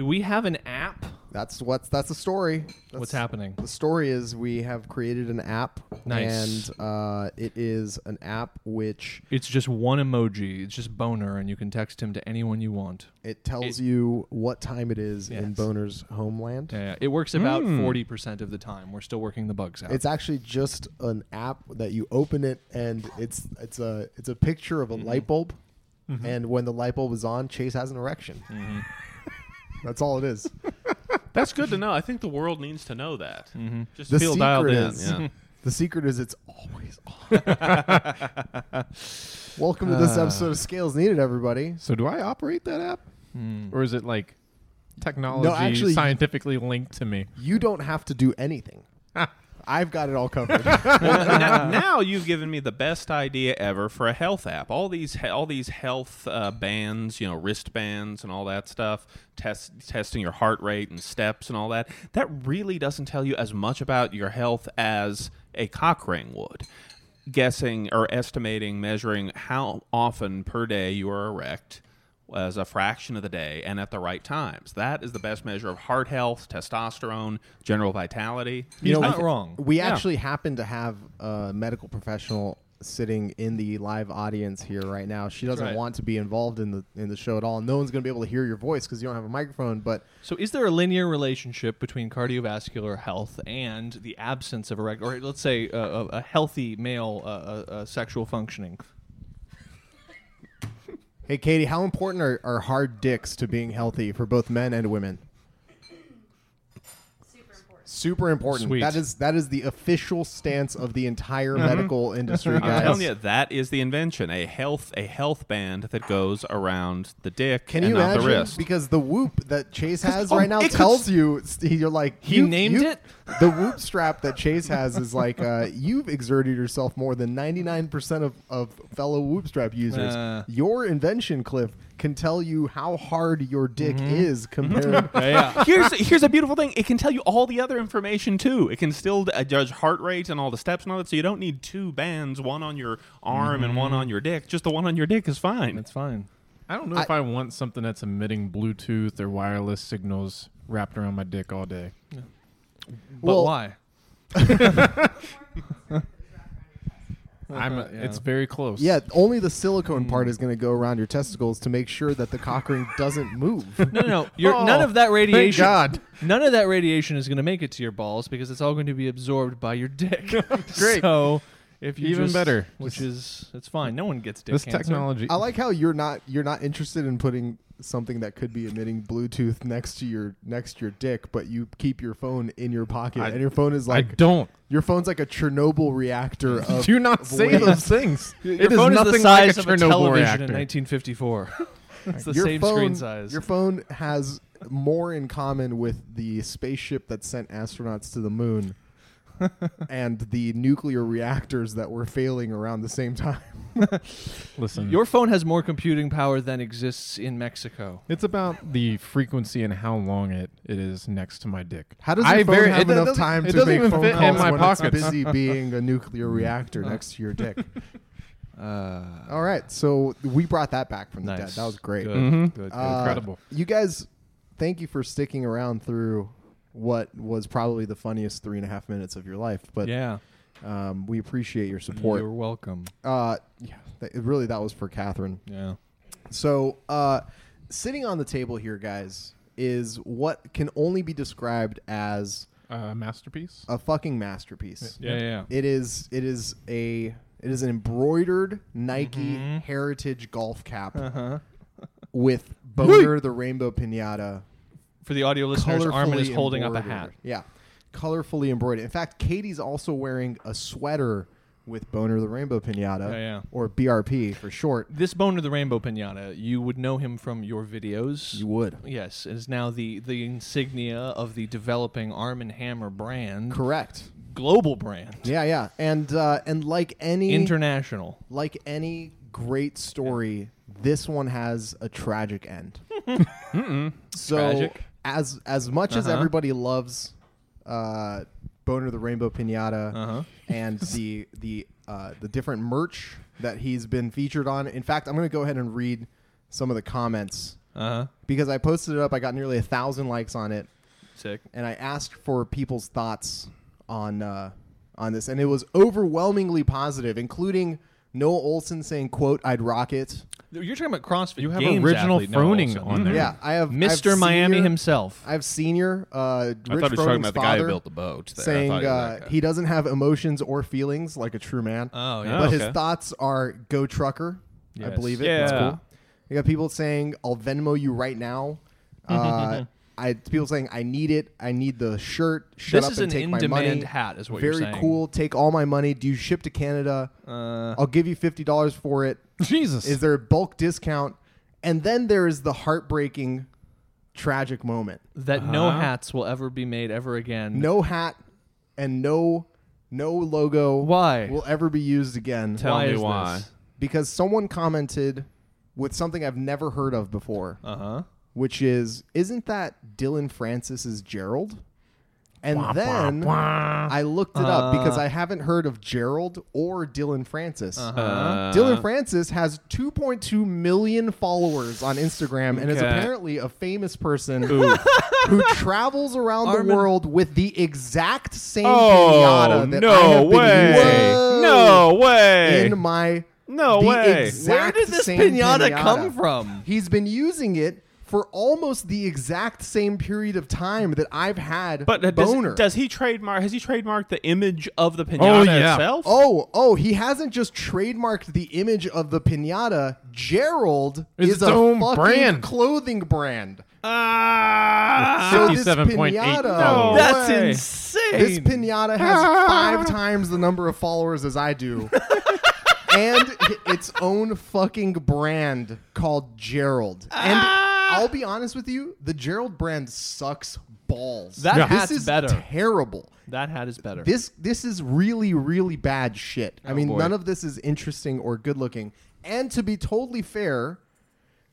Do we have an app? That's what's that's the story. That's, What's happening? The story is we have created an app, Nice. and uh, it is an app which It's just one emoji. It's just boner, and you can text him to anyone you want. it tells you what time it is in Yes. Boner's homeland. Yeah, yeah. it works about Hmm. forty percent of the time. We're still working the bugs out. It's actually just an app that you open it, and it's it's a it's a picture of a light bulb, and when the light bulb is on, Chase has an erection. That's all it is. That's good to know. I think the world needs to know that. Mm-hmm. Just The feel dialed secret in. is- Yeah. The secret is it's always on. Welcome to this episode of Scales Needed, everybody. So do I operate that app, Hmm. or is it like technology actually- scientifically linked to me? You don't have to do anything. I've got it all covered. well, now, now you've given me the best idea ever for a health app. All these all these health uh, bands, you know, wristbands and all that stuff, test testing your heart rate and steps and all that. That really doesn't tell you as much about your health as a cock ring would. Guessing or estimating, measuring how often per day you are erect as a fraction of the day and at the right times. That is the best measure of heart health, testosterone, general vitality. He's know, not I- wrong. we Yeah. actually happen to have a medical professional sitting in the live audience here right now. She doesn't right. want to be involved in the in the show at all. No one's going to be able to hear your voice because you don't have a microphone. But So, is there a linear relationship between cardiovascular health and the absence of erect, or let's say uh, a, a healthy male uh, uh, uh, sexual functioning? Hey, Katie, how important are, are hard dicks to being healthy for both men and women? Super important. Sweet. That is that is the official stance of the entire medical industry, I'm guys. telling you, that is the invention a health a health band that goes around the dick Can and you not imagine? the wrist. Because the whoop that Chase has oh, right now it could tells you you're like He you've- named you've- it? The whoop strap that Chase has is like uh, you've exerted yourself more than 99% of, of fellow whoop strap users. Uh. your invention, Cliff, can tell you how hard your dick Mm-hmm. is compared. yeah. here's here's a beautiful thing. It can tell you all the other information too. It can still uh, judge heart rate and all the steps and all that. So you don't need two bands, one on your arm and one on your dick. Just the one on your dick is fine. That's fine. I don't know if I want something that's emitting Bluetooth or wireless signals wrapped around my dick all day. But Well- why? I'm. yeah. It's very close. yeah, only the silicone part Hmm. is going to go around your testicles to make sure that the cock ring doesn't move. No, no, no. You're, Oh, none of that radiation. God. None of that radiation is going to make it to your balls because it's all going to be absorbed by your dick. Great. So if you Even just- better. which Just- is it's fine. No one gets dick This cancer. technology. I like how you're not you're not interested in putting something that could be emitting Bluetooth next to your next to your dick, but you keep your phone in your pocket, I- and your phone is like I don't. your phone's like a Chernobyl reactor of. Do not say waste. those things. Your it is phone nothing is the size like of a a Chernobyl television reactor. in 1954. it's the your same phone, screen size. Your phone has more in common with the spaceship that sent astronauts to the moon. And the nuclear reactors that were failing around the same time. Listen, Your phone has more computing power than exists in Mexico. it's about the frequency and how long it, it is next to my dick. How does your I phone very- have it enough doesn't- time it to doesn't make even phone fit in calls my when pockets. it's busy being a nuclear reactor next to your dick? Uh, All right, so we brought that back from the nice. dead. That was great. Good. Mhm. Good. good. Uh, Incredible. You guys, thank you for sticking around through what was probably the funniest three and a half minutes of your life. But yeah. um, we appreciate your support. You're welcome. Uh, yeah, th- really, that was for Catherine. Yeah. So, uh, sitting on the table here, guys, is what can only be described as Uh, masterpiece. a fucking masterpiece. Yeah. Yeah. It is. It is a. It is an embroidered Nike Mhm. Heritage golf cap Uh huh. with Boner the Rainbow Pinata For the audio listeners, Armen is holding up a hat. Yeah, colorfully embroidered. In fact, Katie's also wearing a sweater with Boner the Rainbow Pinata, Yeah, yeah. or BRP for short. This Boner the Rainbow Pinata, you would know him from your videos. You would Yes, it is now the the insignia of the developing Arm and Hammer brand, correct. global brand, Yeah, yeah, and uh, and like any international. like any great story, this one has a tragic end. so Tragic? As as much as Uh-huh. everybody loves uh, Boner the Rainbow Pinata Uh huh. and the the uh, the different merch that he's been featured on. In fact, I'm going to go ahead and read some of the comments Uh huh. because I posted it up. I got nearly a thousand likes on it, Sick. and I asked for people's thoughts on uh, on this, and it was overwhelmingly positive, including Noah Ohlsen saying, "quote I'd rock it." You're talking about CrossFit. You have Games original athlete Noah Froning Ohlsen. on there. Yeah, I have I have Mr. Miami senior- himself. I have senior uh, I Rich thought he was talking Froning's about the guy who father built the boat. There. I saying thought he was uh, guy. he doesn't have emotions or feelings like a true man. Oh Oh, yeah. but his okay. thoughts are go trucker. I Yes. believe it. Yeah. That's cool. You got people saying I'll Venmo you right now. Uh, I people saying I need it. I need the shirt. Shut This up is and an take my in-demand money. hat, is what Very you're saying. cool. Take all my money. Do you ship to Canada? Uh, I'll give you fifty dollars for it. Jesus. Is there a bulk discount? And then there is the heartbreaking, tragic moment. that no Uh-huh. hats will ever be made ever again. No hat and no no logo. Why? will ever be used again? Tell Why me why. this? because someone commented with something I've never heard of before, Uh huh. Which is, "Isn't that Dillon Francis's Gerald?" And then I looked it up because Uh. I haven't heard of Gerald or Dillon Francis. Uh, Dillon Francis has 2.2 million followers on Instagram and is apparently a famous person who who travels around Armen- the world with the exact same Oh pinata that I no have been way! using No way! in my No the way. Where exact did this same pinata, come from? He's been using it for almost the exact same period of time that I've had But uh, does, boner. does he trademark? Has he trademarked the image of the pinata Oh, yeah. itself? Oh, oh, he hasn't just trademarked the image of the pinata. Gerald It's is its a own fucking brand. clothing brand. Ah! So this 57.8 pinata, No That's way. insane. this pinata has five times the number of followers as I do. and its own fucking brand called Gerald. And I'll be honest with you, the Gerald brand sucks balls. That this hat's is better. terrible. that hat is better. This this is really really bad shit. I Oh, mean, boy. none of this is interesting or good looking. And to be totally fair,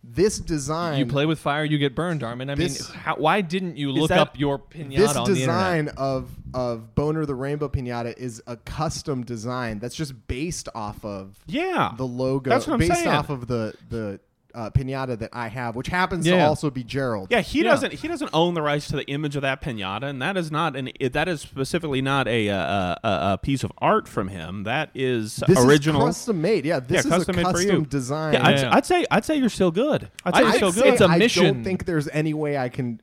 this design you play with fire, you get burned, Armen. I This- mean, how, why didn't you look that- up your pinata this on the design internet? of of Boner the Rainbow Pinata is a custom design that's just based off of Yeah. the logo, That's what I'm based saying. off of the the uh, pinata that I have, which happens to Yeah. also be Gerald. Yeah, he Yeah. doesn't. He doesn't own the rights to the image of that pinata, and that is not an. it- That is specifically not a uh, a, a piece of art from him. That is This original. is custom made. Yeah, this yeah, is custom a made for custom you. design. Yeah, I'd, Yeah. I'd say I'd say you're still good. I'd say I'd you're say still it's good. a I mission. don't think there's any way I can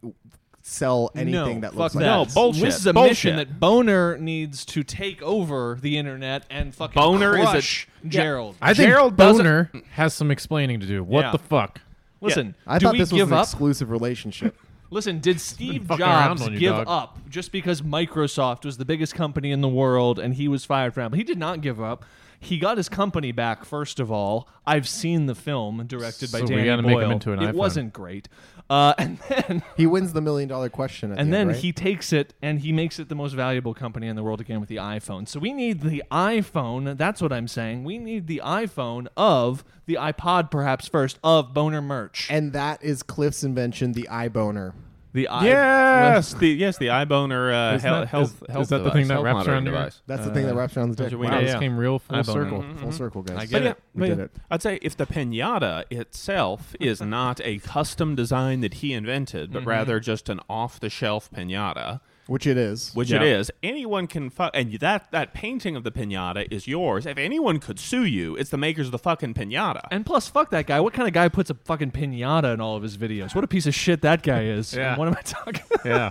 sell anything that fuck looks like that. No, this. bullshit. This is a Bullshit. mission that Boner needs to take over the internet and fucking Boner is a- crush Gerald. I think Gerald doesn't- Boner has some explaining to do. What Yeah. the fuck? Listen, I do thought we this was give an up? exclusive relationship. Listen, did Steve fucking around Jobs on you, give dog. up just because Microsoft was the biggest company in the world and he was fired from it? He did not give up. He got his company back. First of all, I've seen the film directed by So we Danny gotta Boyle. make him into an it iPhone. wasn't great. Uh, and then he wins the million dollar question at and the then end, right? he takes it and he makes it the most valuable company in the world again with the iPhone. So we need the iPhone. That's what I'm saying. We need the iPhone of the iPod, perhaps first of Boner merch. and that is Cliff's invention, the eye boner. The i Yes, the yes the iBoner uh, Is health that- health is- health is that the device, thing that health wraps monitoring around your- device. That's the thing that uh, wraps around the dick. we Wow, Yeah, this yeah. came real full Eye boner. circle. Mm-hmm. Full circle, guys. I But get yeah, it. We but did yeah, it. I'd say if the pinata itself is not a custom design that he invented, but mm-hmm. rather just an off-the-shelf pinata, Which it is. which Yeah. it is, anyone can fu- and that that painting of the pinata is yours. If anyone could sue you, it's the makers of the fucking pinata. And plus, fuck that guy. What kind of guy puts a fucking pinata in all of his videos? What a piece of shit that guy is. Yeah. What am I talking? Yeah.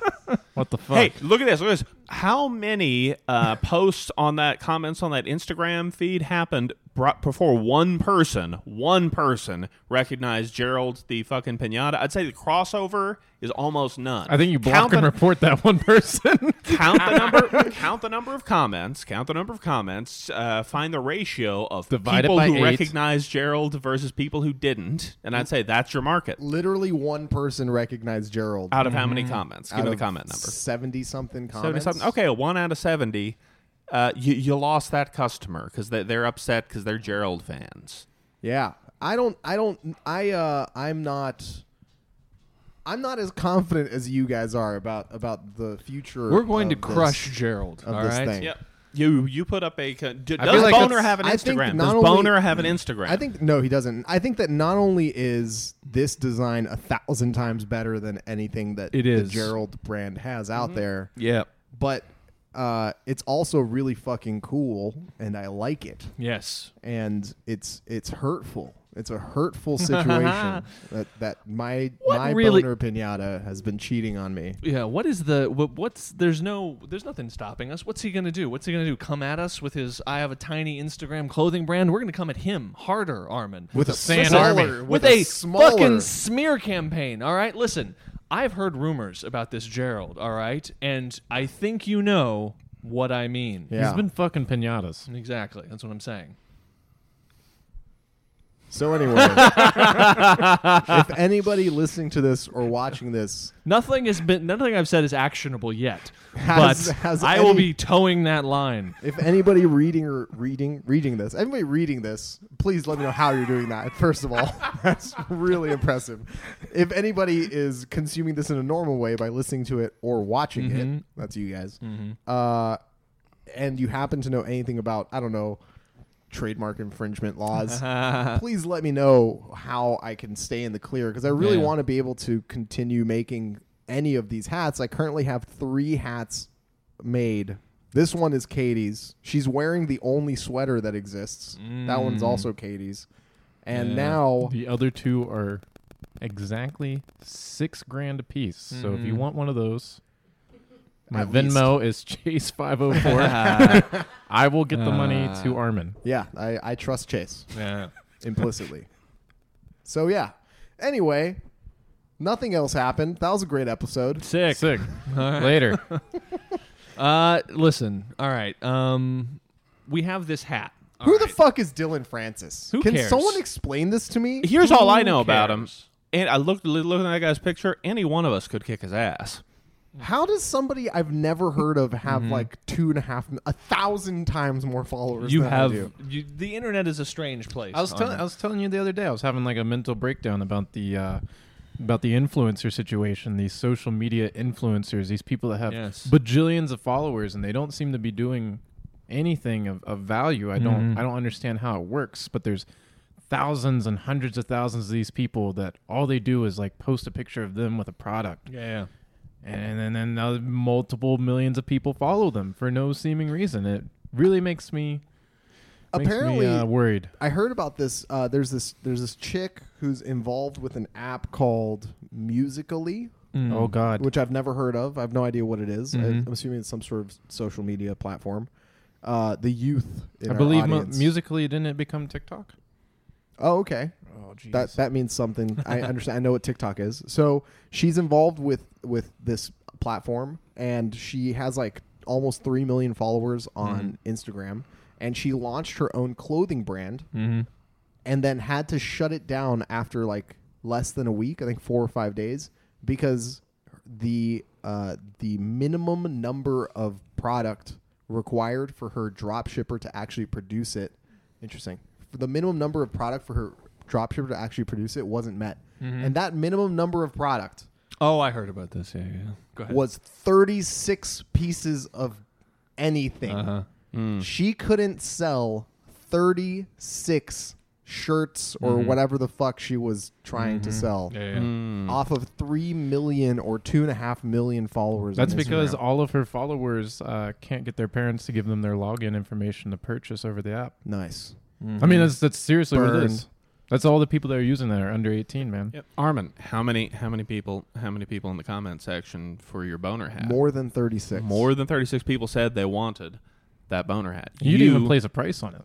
what the fuck? Hey, look at this! Look at this! How many uh, posts on that, comments on that Instagram feed happened bro- before one person, one person recognized Gerald the fucking pinata? I'd say the crossover is almost none. I think you block count and the, report that one person. count the number. count the number of comments. Count the number of comments. Uh, find the ratio of Divide people who eight. recognized Gerald versus people who didn't, and I'd say that's your market. Literally one person recognized Gerald. Out of how many comments? Give out me the comment number. 70 something 70 comments. something. Okay, a one out of 70. Uh, you, you lost that customer because they, they're upset because they're Gerald fans. Yeah. I don't I don't I uh I'm not I'm not as confident as you guys are about about the future We're going to of this- crush Gerald. of all this right. thing. Yep. You you put up a. co- d- I Does like Boner have an I Instagram? Does only- Boner have an Instagram? I think no, he doesn't. I think that not only is this design a thousand times better than anything that It the. Gerald brand has out there, Yeah. but uh, it's also really fucking cool, and I like it. Yes. And it's it's hurtful. It's a hurtful situation that that my What my really- boner pinata has been cheating on me. Yeah. What is the what, what's there's no there's nothing stopping us. What's he gonna do? What's he gonna do? Come at us with his I have a tiny Instagram clothing brand. We're gonna come at him harder, Armen. With a smaller, army. with, a, fucking smear campaign. All right, listen. I've heard rumors about this Gerald. All right, and I think you know what I mean. Yeah. He's been fucking pinatas. Exactly. That's what I'm saying. So anyway, if anybody listening to this or watching this Nothing has been. Nothing I've said is actionable yet. Has- but has I will any- be towing that line. If anybody reading or reading reading this, anybody reading this, please let me know how you're doing that. First of all, that's really impressive. If anybody is consuming this in a normal way by listening to it or watching Mm-hmm. it, that's you guys. Uh, and you happen to know anything about I don't know trademark infringement laws, please let me know how I can stay in the clear because I really Yeah. want to be able to continue making any of these hats. I currently have three hats made. This one is Katie's. She's wearing the only sweater that exists. That one's mm. also Katie's. And Yeah. now The other two are exactly six grand a piece. So if you mm-hmm. want one of those, my At least. Venmo is Chase five oh four. I will get the money to Armen. yeah, I, I trust Chase Yeah. implicitly. so yeah. Anyway, nothing else happened. That was a great episode. Sick. Sick. Later. Uh, listen. All right. Um, we have this hat. All Who the right. fuck is Dillon Francis? Who Can cares? someone explain this to me? Here's all I Who know about him. cares? And I looked looking at that guy's picture. Any one of us could kick his ass. How does somebody I've never heard of have like two and a half, a thousand times more followers? You than I have do? you, the internet is a strange place. I was telling I was telling you the other day I was having like a mental breakdown about the uh, about the influencer situation, these social media influencers, these people that have Yes. bajillions of followers and they don't seem to be doing anything of, of value. I don't Mhm. I don't understand how it works, but there's thousands and hundreds of thousands of these people that all they do is like post a picture of them with a product. yeah, yeah. And then then multiple millions of people follow them for no seeming reason. It really makes me makes me, Apparently, uh, worried. I heard about this. Uh, there's this. There's this chick who's involved with an app called Musically, Oh God. which I've never heard of. I have no idea what it is. I, Mhm. I'm assuming it's some sort of social media platform. Uh, the youth. In I believe mu- musically didn't it become TikTok? Oh, okay. Oh, jeez. That that means something. I understand. I know what TikTok is. So she's involved with with this platform, and she has like almost three million followers on Instagram, and she launched her own clothing brand, Mm-hmm. and then had to shut it down after like less than a week. I think four or five days because the uh, the minimum number of product required for her drop shipper to actually produce it. Interesting. For the minimum number of product for her drop shipper to actually produce it wasn't met, and that minimum number of product Oh, I heard about this. Yeah, yeah. Go ahead. was 36 pieces of anything. Uh-huh. She couldn't sell 36 shirts or whatever the fuck she was trying to sell Yeah, yeah. Mm. off of 3 million or 2.5 million followers. That's because all of her followers uh, can't get their parents to give them their login information to purchase over the app. Nice. I mean, that's that's seriously what it is. That's all the people that are using that are under 18, man. Yep. Armen, how many how many people how many people in the comment section for your boner hat? More than 36. More than 36 people said they wanted that boner hat. You, didn't even place a price on it.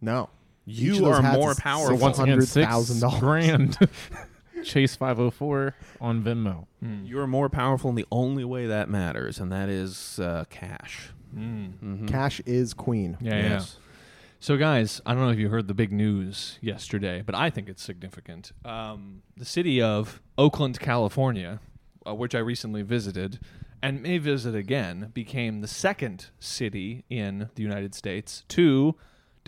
No. You are more powerful. So once again, six $600,000. grand. Chase 504 on Venmo. You are more powerful in the only way that matters, and that is uh, cash. Mm. Mhm. Cash is queen. Yeah, yeah. So, guys, I don't know if you heard the big news yesterday, but I think it's significant. Um, the city of Oakland, California, uh, which I recently visited and may visit again, became the second city in the United States to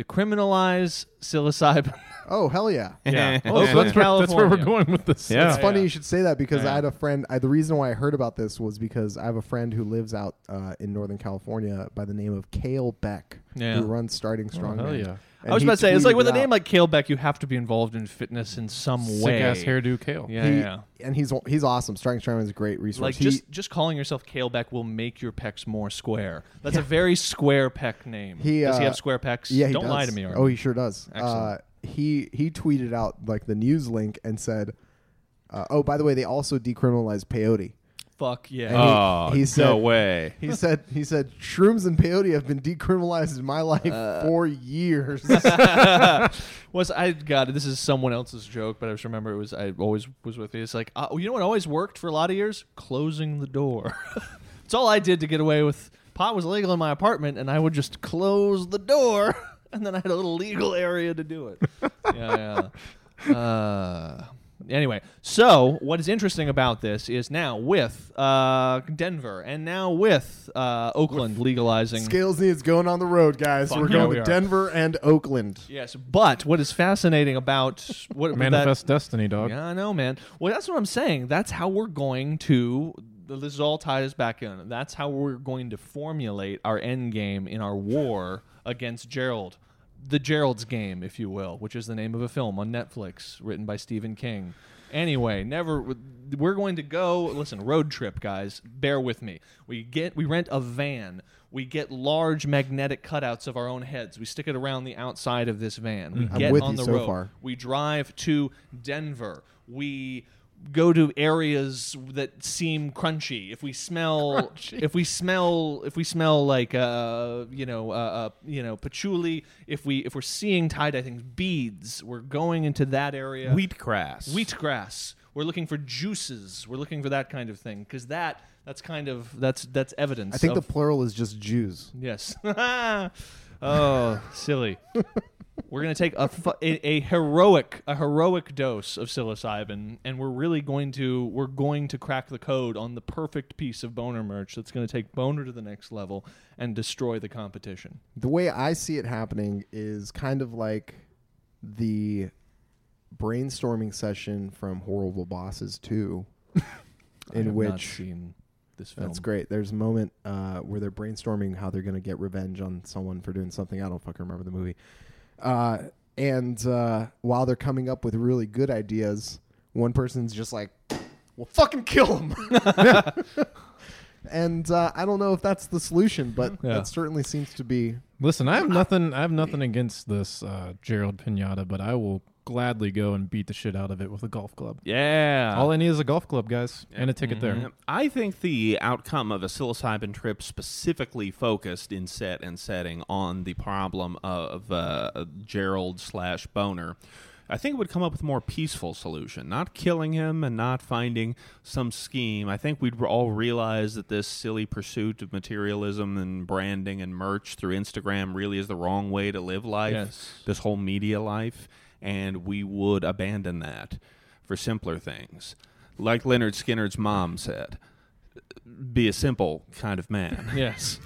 decriminalize psilocybin. Oh hell yeah! yeah. Oh, so that's, where, that's where we're California. going with this. Yeah. It's funny you should say that because Yeah. I had a friend. I, the reason why I heard about this was because I have a friend who lives out uh, in Northern California by the name of Kalle Beck, Yeah. who runs Starting Oh, Strongman. hell yeah. I was about to say, it's like with a name like Kalle Beck, you have to be involved in fitness in some Sick way. ass hairdo kale. Yeah, He- yeah. and he's he's awesome. Strength Training is a great resource. Like He- just just calling yourself Kalle Beck will make your pecs more square. That's a very square pec name. He, Does he uh, have square pecs? yeah, he Don't does. lie to me. Armen. Oh, he sure does. Uh, Excellent. he he tweeted out like the news link and said, uh, "Oh, by the way, they also decriminalized peyote." Fuck yeah. And he- Oh, he said- no way. He said he said shrooms and peyote have been decriminalized in my life Uh, for years. was I got it? This is someone else's joke, but I just remember it was I always was with you. It's like uh, you know what always worked for a lot of years? Closing the door. it's all I did to get away with pot was legal in my apartment, and I would just close the door, and then I had a little legal area to do it. yeah, yeah. Uh, anyway, so what is interesting about this is now with uh, Denver and now with uh, Oakland legalizing. Scales needs going on the road, guys. Fuck We're yeah, going we to are. Denver and Oakland. Yes, but what is fascinating about what that- Manifest destiny, dog. Yeah, I know, man. Well, that's what I'm saying. That's how we're going to. This all ties back in. That's how we're going to formulate our end game in our war against Gerald, the Gerald's game, if you will, which is the name of a film on Netflix written by Stephen King. Anyway, never. We're going to go. Listen, road trip, guys. Bear with me. We get. We rent a van. We get large magnetic cutouts of our own heads. We stick it around the outside of this van. We mm-hmm. I'm get with on you the so road. far. We drive to Denver. We go to areas that seem crunchy. If we smell, if we smell, if we smell like uh, you know, uh, uh, you know, patchouli. If we if we're seeing tie dye things, beads. We're going into that area. Wheatgrass. wheatgrass. We're looking for juices. We're looking for that kind of thing because that that's kind of that's that's evidence. I think of, the plural is just Jews. Yes. oh, silly. We're gonna take a, fu- a a heroic a heroic dose of psilocybin, and we're really going to we're going to crack the code on the perfect piece of boner merch that's going to take boner to the next level and destroy the competition. The way I see it happening is kind of like the brainstorming session from Horrible Bosses 2, I in which this film. That's great. There's a moment uh, where they're brainstorming how they're going to get revenge on someone for doing something. I don't fucking remember the movie. Uh, and uh, while they're coming up with really good ideas, one person's just like, "Well, fucking kill him." and uh, I don't know if that's the solution, but Yeah. that certainly seems to be. Listen, I have nothing. I have nothing against this uh, Gerald Pinata, but I will gladly go and beat the shit out of it with a golf club. Yeah. All I need is a golf club, guys, and a ticket there. I think the outcome of a psilocybin trip specifically focused in set and setting on the problem of uh, Gerald slash Boner. I think it would come up with a more peaceful solution, not killing him and not finding some scheme. I think we'd all realize that this silly pursuit of materialism and branding and merch through Instagram really is the wrong way to live life. Yes. This whole media life, and we would abandon that for simpler things. Like Lynyrd Skynyrd's mom said, be a simple kind of man. Yes.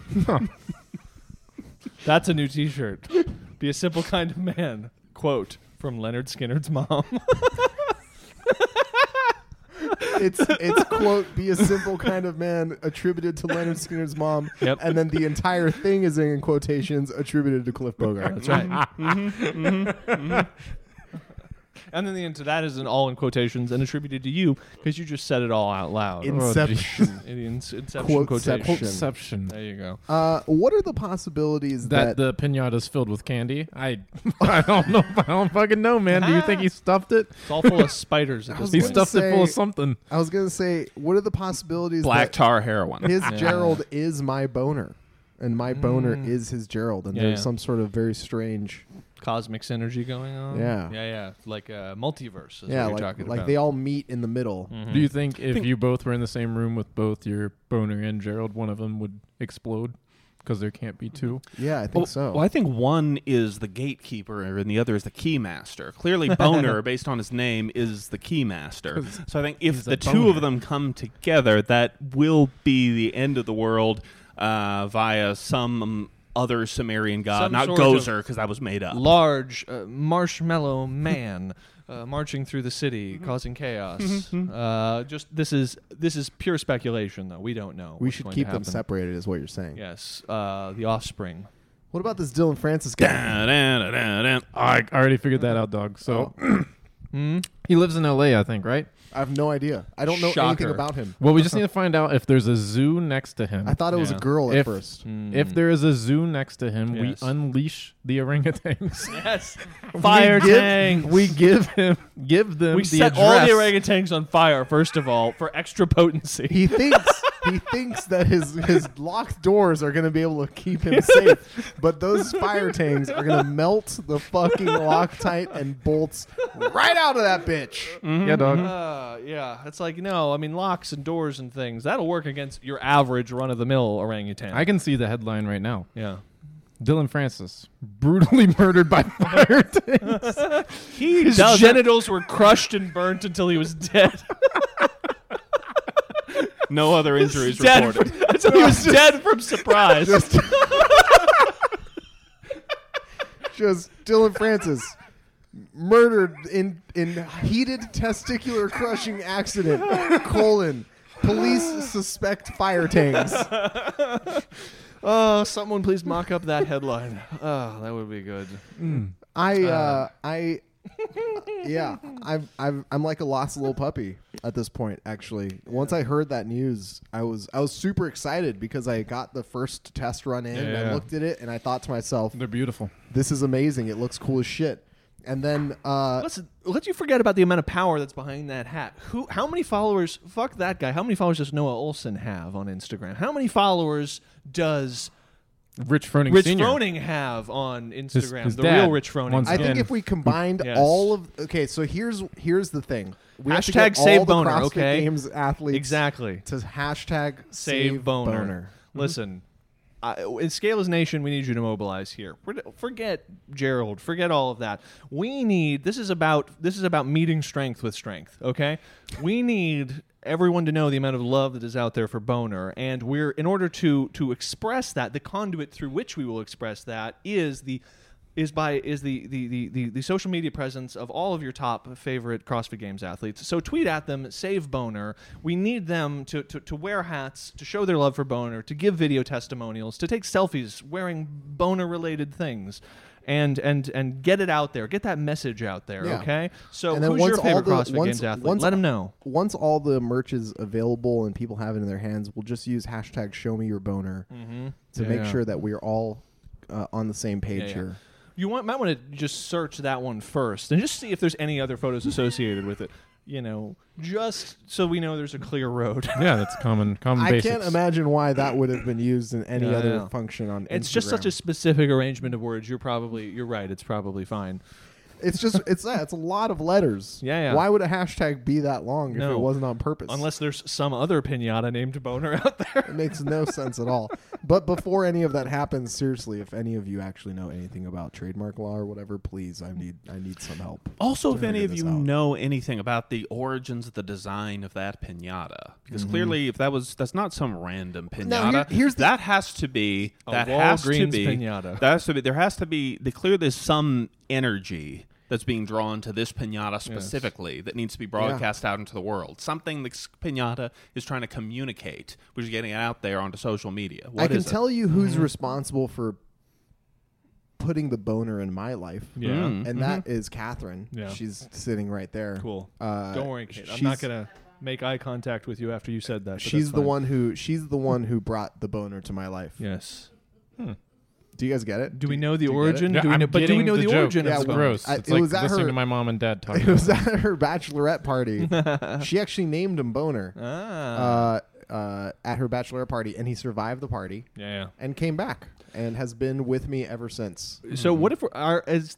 That's a new T-shirt. Be a simple kind of man. Quote from Lynyrd Skynyrd's mom. It's it's quote be a simple kind of man attributed to Lynyrd Skynyrd's mom, Yep. and then the entire thing is in quotations attributed to Cliff Bogart. That's right. Mm-hmm. Mm-hmm. Mm-hmm. And then the end to that is an all in quotations and attributed to you because you just said it all out loud. Inception. In the ins- inception Quoteception. quotation. Conception. There you go. Uh, what are the possibilities That that, the is filled with candy. I I don't know. I don't fucking know, man. Do you think he stuffed it? It's all full of spiders at I was this He point. gonna stuffed it full of say- something. I was gonna say? What are the possibilities Black that tar heroin. his Yeah. Gerald is my boner, and my boner Mm. is his Gerald, and Yeah, there's yeah. some sort of very strange, Cosmic synergy going on. Yeah. Yeah, yeah. Like a multiverse is yeah, what you're like talking like about. they all meet in the middle. Mhm. Do you think if Think- you both were in the same room with both your boner and Gerald, one of them would explode? Because there can't be two. Yeah, I think Well, so. well, I think one is the gatekeeper and the other is the keymaster. Clearly, Boner, based on his name, is the keymaster. So I think if the two of them come together, that will be the end of the world uh, via some other Sumerian god, Some not sort Gozer, because that was made up. large uh, marshmallow man uh, marching through the city, causing chaos. uh, just this is this is pure speculation, though. We don't know. We what's should going keep to them happen. separated, is what you're saying. Yes, uh, the offspring. What about this Dillon Francis guy? Da-da-da-da-da. I already figured that out, dog. So Hmm? he lives in L.A., I think, right? I have no idea. I don't know Shocker. anything about him. Well, we just need to find out if there's a zoo next to him. I thought it was Yeah. a girl at If- first. Hmm. if there is a zoo next to him, Yes. we unleash the orangutans. yes, fire we give, tanks. We give him, give them we the set address. all the orangutans on fire first of all for extra potency. He thinks he thinks that his his locked doors are going to be able to keep him safe, but those fire tanks are going to melt the fucking Loctite and bolts right out of that bitch. Yeah, dog. Uh, yeah, it's like no. I mean, locks and doors and things that'll work against your average run of the mill orangutan. I can see the headline right now. yeah. Dillon Francis brutally murdered by fire tanks. He His does genitals were crushed and burnt until he was dead. no other injuries dead reported. from- until he was dead from surprise. Just, just Dillon Francis murdered in in heated testicular crushing accident. Colon. Police suspect fire tanks. Oh, someone please mock up that headline. Oh, that would be good. Mm. I uh, uh I uh, yeah, I'm I'm I'm like a lost little puppy at this point. Actually, once I heard that news, I was I was super excited because I got the first test run in. and I looked at it and I thought to myself, They're beautiful. "This is amazing. It looks cool as shit." And then uh, Listen, let you forget about the amount of power that's behind that hat. Who? How many followers? Fuck that guy. How many followers does Noah Ohlsen have on Instagram? How many followers does Rich Froning Rich Sr. Froning have on Instagram? his the dad, real Rich Froning. I think if we combined Yes. all of okay, so here's here's the thing. We have to Hashtag all save the boner, okay? Games athletes exactly. to hashtag Save, save, boner. Listen, I, in Scalers Nation, we need you to mobilize here. Forget Gerald. Forget all of that. We need. This is about. This is about meeting strength with strength. Okay. We need everyone to know the amount of love that is out there for boner, and we're in order to to express that. The conduit through which we will express that is the is by is the, the, the, the, the social media presence of all of your top favorite CrossFit Games athletes. So tweet at them, save Boner. We need them to, to, to wear hats, to show their love for Boner, to give video testimonials, to take selfies wearing Boner related things. And, and and get it out there. Get that message out there. Yeah. Okay. So who's your favorite the- CrossFit once- Games athlete? once- Let them know. once all the merch is available and people have it in their hands, we'll just use hashtag show me your boner Mm-hmm. to Yeah, make yeah. sure that we're all uh, on the same page Yeah, yeah. here. You want, might want to just search that one first and just see if there's any other photos associated with it. You know, just so we know there's a clear road. Yeah, that's common. Common I basics. can't imagine why that would have been used in any Yeah, other yeah. function on It's just such a specific arrangement of words. You're probably you're right. It's probably fine. It's just it's that it's a lot of letters. Yeah, yeah. Why would a hashtag be that long if No. it wasn't on purpose? Unless there's some other pinata named Boner out there. it makes no sense at all. But before any of that happens, seriously, if any of you actually know anything about trademark law or whatever, please, I need I need some help. Also, if any figure of this you out. know anything about the origins of the design of that pinata, because Mm-hmm. clearly, if that was that's not some random pinata, Now, here- here's the- that has to be A that has to Walgreens be pinata. That has to be. There has to be. The clear there's some energy that's being drawn to this pinata specifically that needs to be broadcast out into the world. Something this pinata is trying to communicate, which is getting it out there onto social media. What I can is it? tell you who's Mm-hmm. responsible for putting the boner in my life. Yeah. Mm. And that is Catherine. Yeah. She's sitting right there. Cool. Uh, Don't worry, Kate. I'm not gonna make eye contact with you after you said that. She's the one who she's the one who brought the boner to my life. Yes. Do you guys get it? Do we know the do you get it? origin? Yeah, do we I'm know, but do we getting know the, joke. origin Yeah, of the well. Gross. I- it's it like was at listening her- to my mom and dad talk. It was at her bachelorette party. she actually named him Boner Ah. uh, uh, at her bachelorette party, and he survived the party yeah. and came back and has been with me ever since. yeah. So what if we're, our as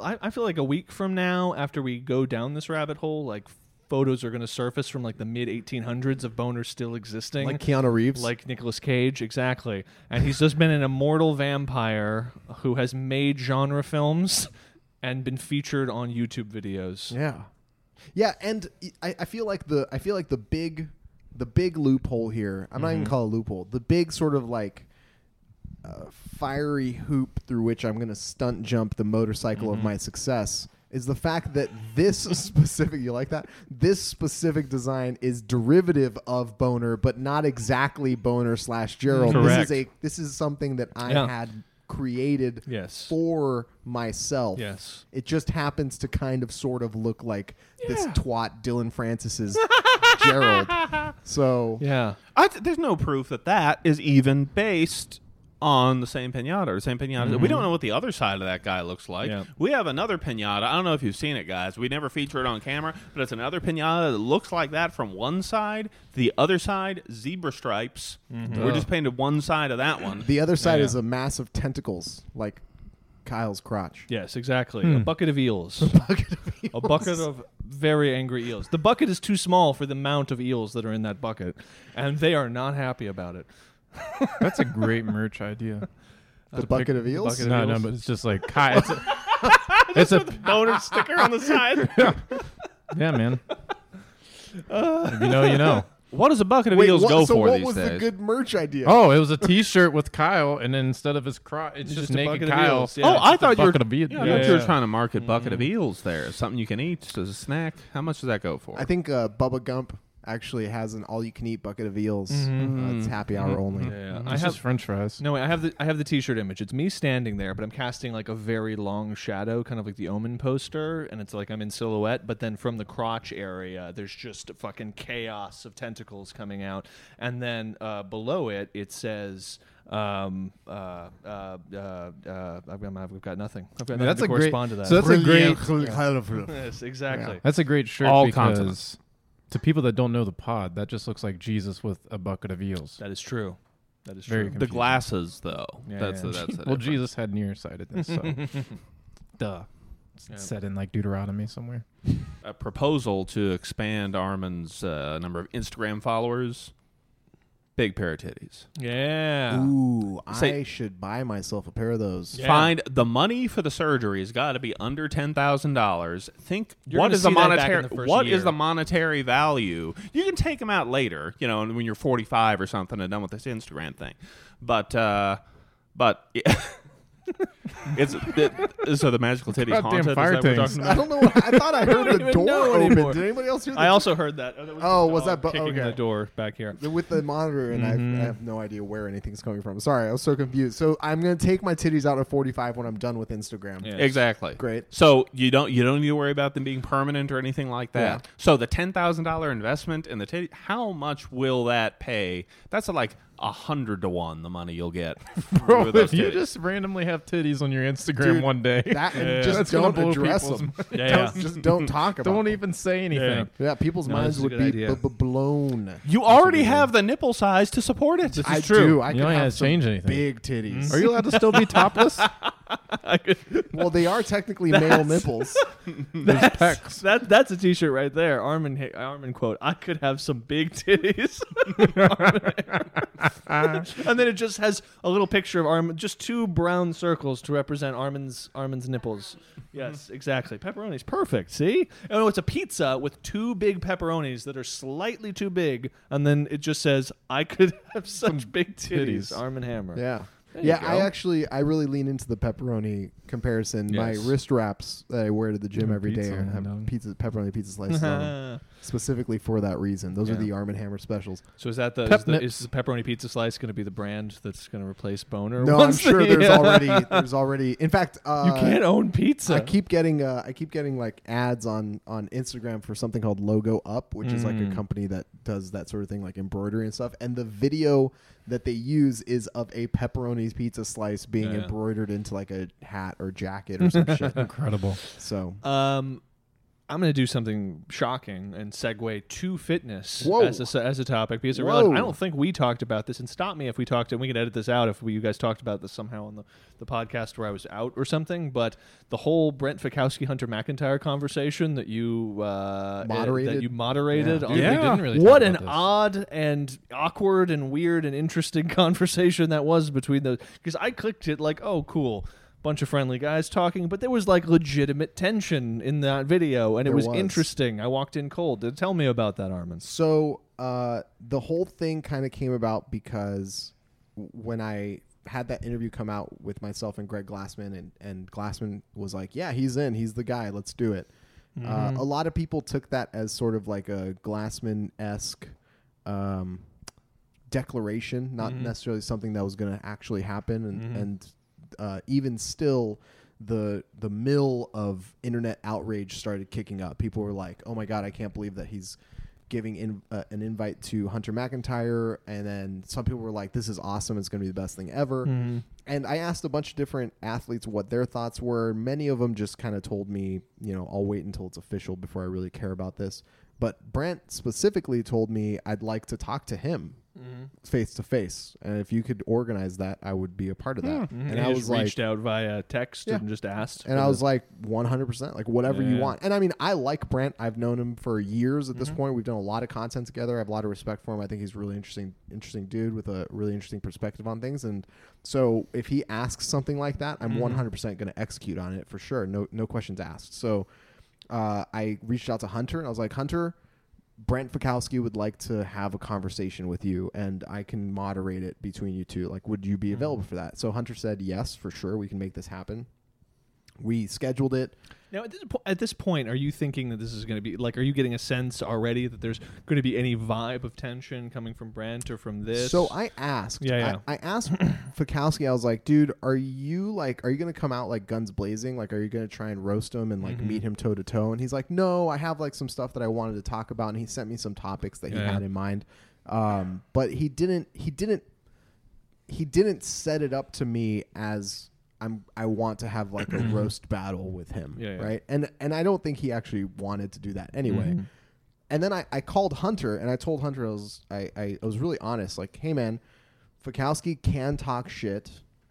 I, I feel like a week from now, after we go down this rabbit hole, like photos are going to surface from like the mid 1800s of boners still existing. Like Keanu Reeves. like Nicolas Cage, exactly. And he's just been an immortal vampire who has made genre films and been featured on YouTube videos. Yeah, yeah, and I, I feel like the I feel like the big the big loophole here. I'm not Mm-hmm. even call it a loophole. The big sort of like uh, fiery hoop through which I'm going to stunt jump the motorcycle Mm-hmm. of my success is the fact that this specific you like that this specific design is derivative of boner but not exactly boner slash gerald Correct. this is a this is something that i Yeah. had created Yes. for myself Yes. it just happens to kind of sort of look like this twat dillon francis's gerald so Yeah. I th- there's no proof that that is even based on the same pinata or the same pinata. We don't know what the other side of that guy looks like. Yeah. We have another pinata. I don't know if you've seen it, guys. We never feature it on camera, but it's another pinata that looks like that from one side. The other side, zebra stripes. We're just painted one side of that one. the other side Yeah. is a mass of tentacles like kyle's crotch Yes, exactly. Hmm. A bucket of eels. bucket of a bucket of very angry eels. The bucket is too small for the amount of eels that are in that bucket, and they are not happy about it. That's a great merch idea. the bucket of eels bucket of no, no, eels. but it's just like Kai. It's a, it's a Boner sticker on the side. yeah, man. If you know, you know. What does a bucket of Wait, eels what, go so for what these was days? the good merch idea Oh, it was a T-shirt with Kyle, and then instead of his crotch, it's, It's just, just a naked bucket of Kyle. eels, yeah. Oh, I thought you were. bucket of eels. Yeah, I Yeah, thought you were trying to market bucket of eels there. Something you can eat as a snack. How much does that go for? I think uh, Bubba Gump actually has an all-you-can-eat bucket of eels. Mhm. Uh, it's happy hour only. Yeah, It's I just have. French fries. No, wait, I have the I have the T-shirt image. It's me standing there, but I'm casting like a very long shadow, kind of like the Omen poster, and it's like I'm in silhouette. But then from the crotch area, there's just a fucking chaos of tentacles coming out, and then uh, below it, it says. Um, uh, uh, uh, uh, I've, got, I've got nothing. I've got nothing That's to a great- to that. so that's a great- yes, exactly. That's a great shirt All because continents. To people that don't know the pod, that just looks like Jesus with a bucket of eels. That is true. That is Very true. confusing. the glasses, though. Yeah, that's yeah. The, that's the well, difference. Jesus had nearsightedness, so duh. It's Yeah. Said in like Deuteronomy somewhere. a proposal to expand Armen's uh, number of Instagram followers. Big pair of titties. Yeah. Ooh, Say- I should buy myself a pair of those. Yeah. Find the money for the surgery has got to be under ten thousand dollars. Think You're what gonna is the see that back in monetary the first what is year. the monetary value? You can take them out later, you know, when you're 45 or something and done with this Instagram thing. But uh, but it's it, so the magical titties Goddamn haunted. Is that what we're tanks. talking I about? don't know. What, I thought I heard the even door know open. anymore. Did anybody else hear that? I also heard that. Oh, that was Oh, the was dog that bu- kicking okay. the door back here? with the monitor, and Mhm. I, I have no idea where anything's coming from. Sorry, I was so confused. So I'm gonna take my titties out at 45 when I'm done with Instagram. Yeah. Exactly. Great. So you don't you don't need to worry about them being permanent or anything like that. Yeah. So the ten thousand dollar investment in the titty, how much will that pay? That's like a hundred to one the money you'll get. Bro, with those if you titties. just randomly have titties on your Instagram Dude, one day, That Yeah. just That's don't blow address them. Yeah, Don't- Just don't talk about. It. Don't them. even say anything. Yeah, people's No, minds this is a would be b- b- blown. you already have the nipple size to support it. this I true. do. I You could don't have have to change anything. Big titties. Are you allowed to still be topless? well, they are technically male nipples. That's, pecs. that, that's a T-shirt right there. Armen, Armen quote: "I could have some big titties," and then it just has a little picture of Armen, just two brown circles to represent Armen's Armen's nipples. Yes, exactly. Pepperoni's perfect. See? Oh no, it's a pizza with two big pepperonis that are slightly too big, and then it just says, "I could have such big titties." titties. Armen Hammer. Yeah. Yeah, I actually I really lean into the pepperoni comparison. My Yes. wrist wraps that I wear to the gym Mm, every day pizza are- on have them. pizza pepperoni pizza slices on them, specifically for that reason. Those are Yeah. the Arm and Hammer specials. So is that the, Pep is the nips. is the pepperoni pizza slice going to be the brand that's going to replace Boner? No, I'm once sure the- there's already there's already. In fact, uh, you can't own pizza. I keep getting uh, I keep getting like ads on on Instagram for something called Logo Up, which is like a Mm. company that does that sort of thing, like embroidery and stuff. And the video that they use is of a pepperoni pizza slice being Yeah. embroidered into like a hat or jacket or some shit. Incredible. So Um, I'm going to do something shocking and segue to fitness Whoa. as a, as a topic because I realized Whoa. I don't think we talked about this. And stop me if we talked, and we can edit this out if we, you guys talked about this somehow on the, the podcast where I was out or something. But the whole Brent Fikowski Hunter McIntyre conversation that you uh, Moderated? that you moderated Yeah. on Dude, the- we didn't really what talk an about this. odd and awkward and weird and interesting conversation that was between those because I clicked it like oh cool bunch of friendly guys talking but there was like legitimate tension in that video and it was, was. interesting I walked in cold tell me about that Armen So uh, the whole thing kind of came about because when I had that interview come out with myself and Greg Glassman, and and Glassman was like, "Yeah, he's in. He's the guy. Let's do it." Uh, a lot of people took that as sort of like a Glassman esque um, declaration, not necessarily something that was going to actually happen. And, and uh, even still, the the mill of internet outrage started kicking up. People were like, "Oh my god, I can't believe that he's." Giving in, uh, an invite to Hunter McIntyre, and then some people were like, "This is awesome! It's going to be the best thing ever." And I asked a bunch of different athletes what their thoughts were. Many of them just kind of told me, you know, I'll wait until it's official before I really care about this. But Brent specifically told me I'd like to talk to him face to face, and if you could organize that, I would be a part of that. And, And I was just like, reached out via text Yeah. and just asked. and for I the- was like, 100%, like whatever you Yeah. want. And I mean, I like Brent. I've known him for years at this Mm-hmm. point. We've done a lot of content together. I have a lot of respect for him. I think he's a really interesting, interesting dude with a really interesting perspective on things. And so if he asks something like that, I'm Mm-hmm. 100% going to execute on it for sure. No, no questions asked. So uh, I reached out to Hunter and I was like, Hunter, Brent Fikowski would like to have a conversation with you, and I can moderate it between you two. Like, would you be mm-hmm. available for that? So Hunter said yes, for sure. We can make this happen. We scheduled it. Now, at this, po- at this point, are you thinking that this is going to be like? Are you getting a sense already that there's going to be any vibe of tension coming from Brent or from this? So I asked. Yeah, yeah. I, I asked Fikowski. I was like, dude, are you like, are you gonna come out like guns blazing? Like, are you gonna try and roast him and like Mm-hmm. meet him toe to toe? And he's like, no, I have like some stuff that I wanted to talk about, and he sent me some topics that he Yeah. had in mind. Um, but he didn't. He didn't. He didn't set it up to me as. I'm, I want to have like a roast battle with him, Yeah, yeah. right? And and I don't think he actually wanted to do that anyway. Mm-hmm. And then I, I called Hunter and I told Hunter I was I, I, I was really honest, like, hey man, Fikowski can talk shit.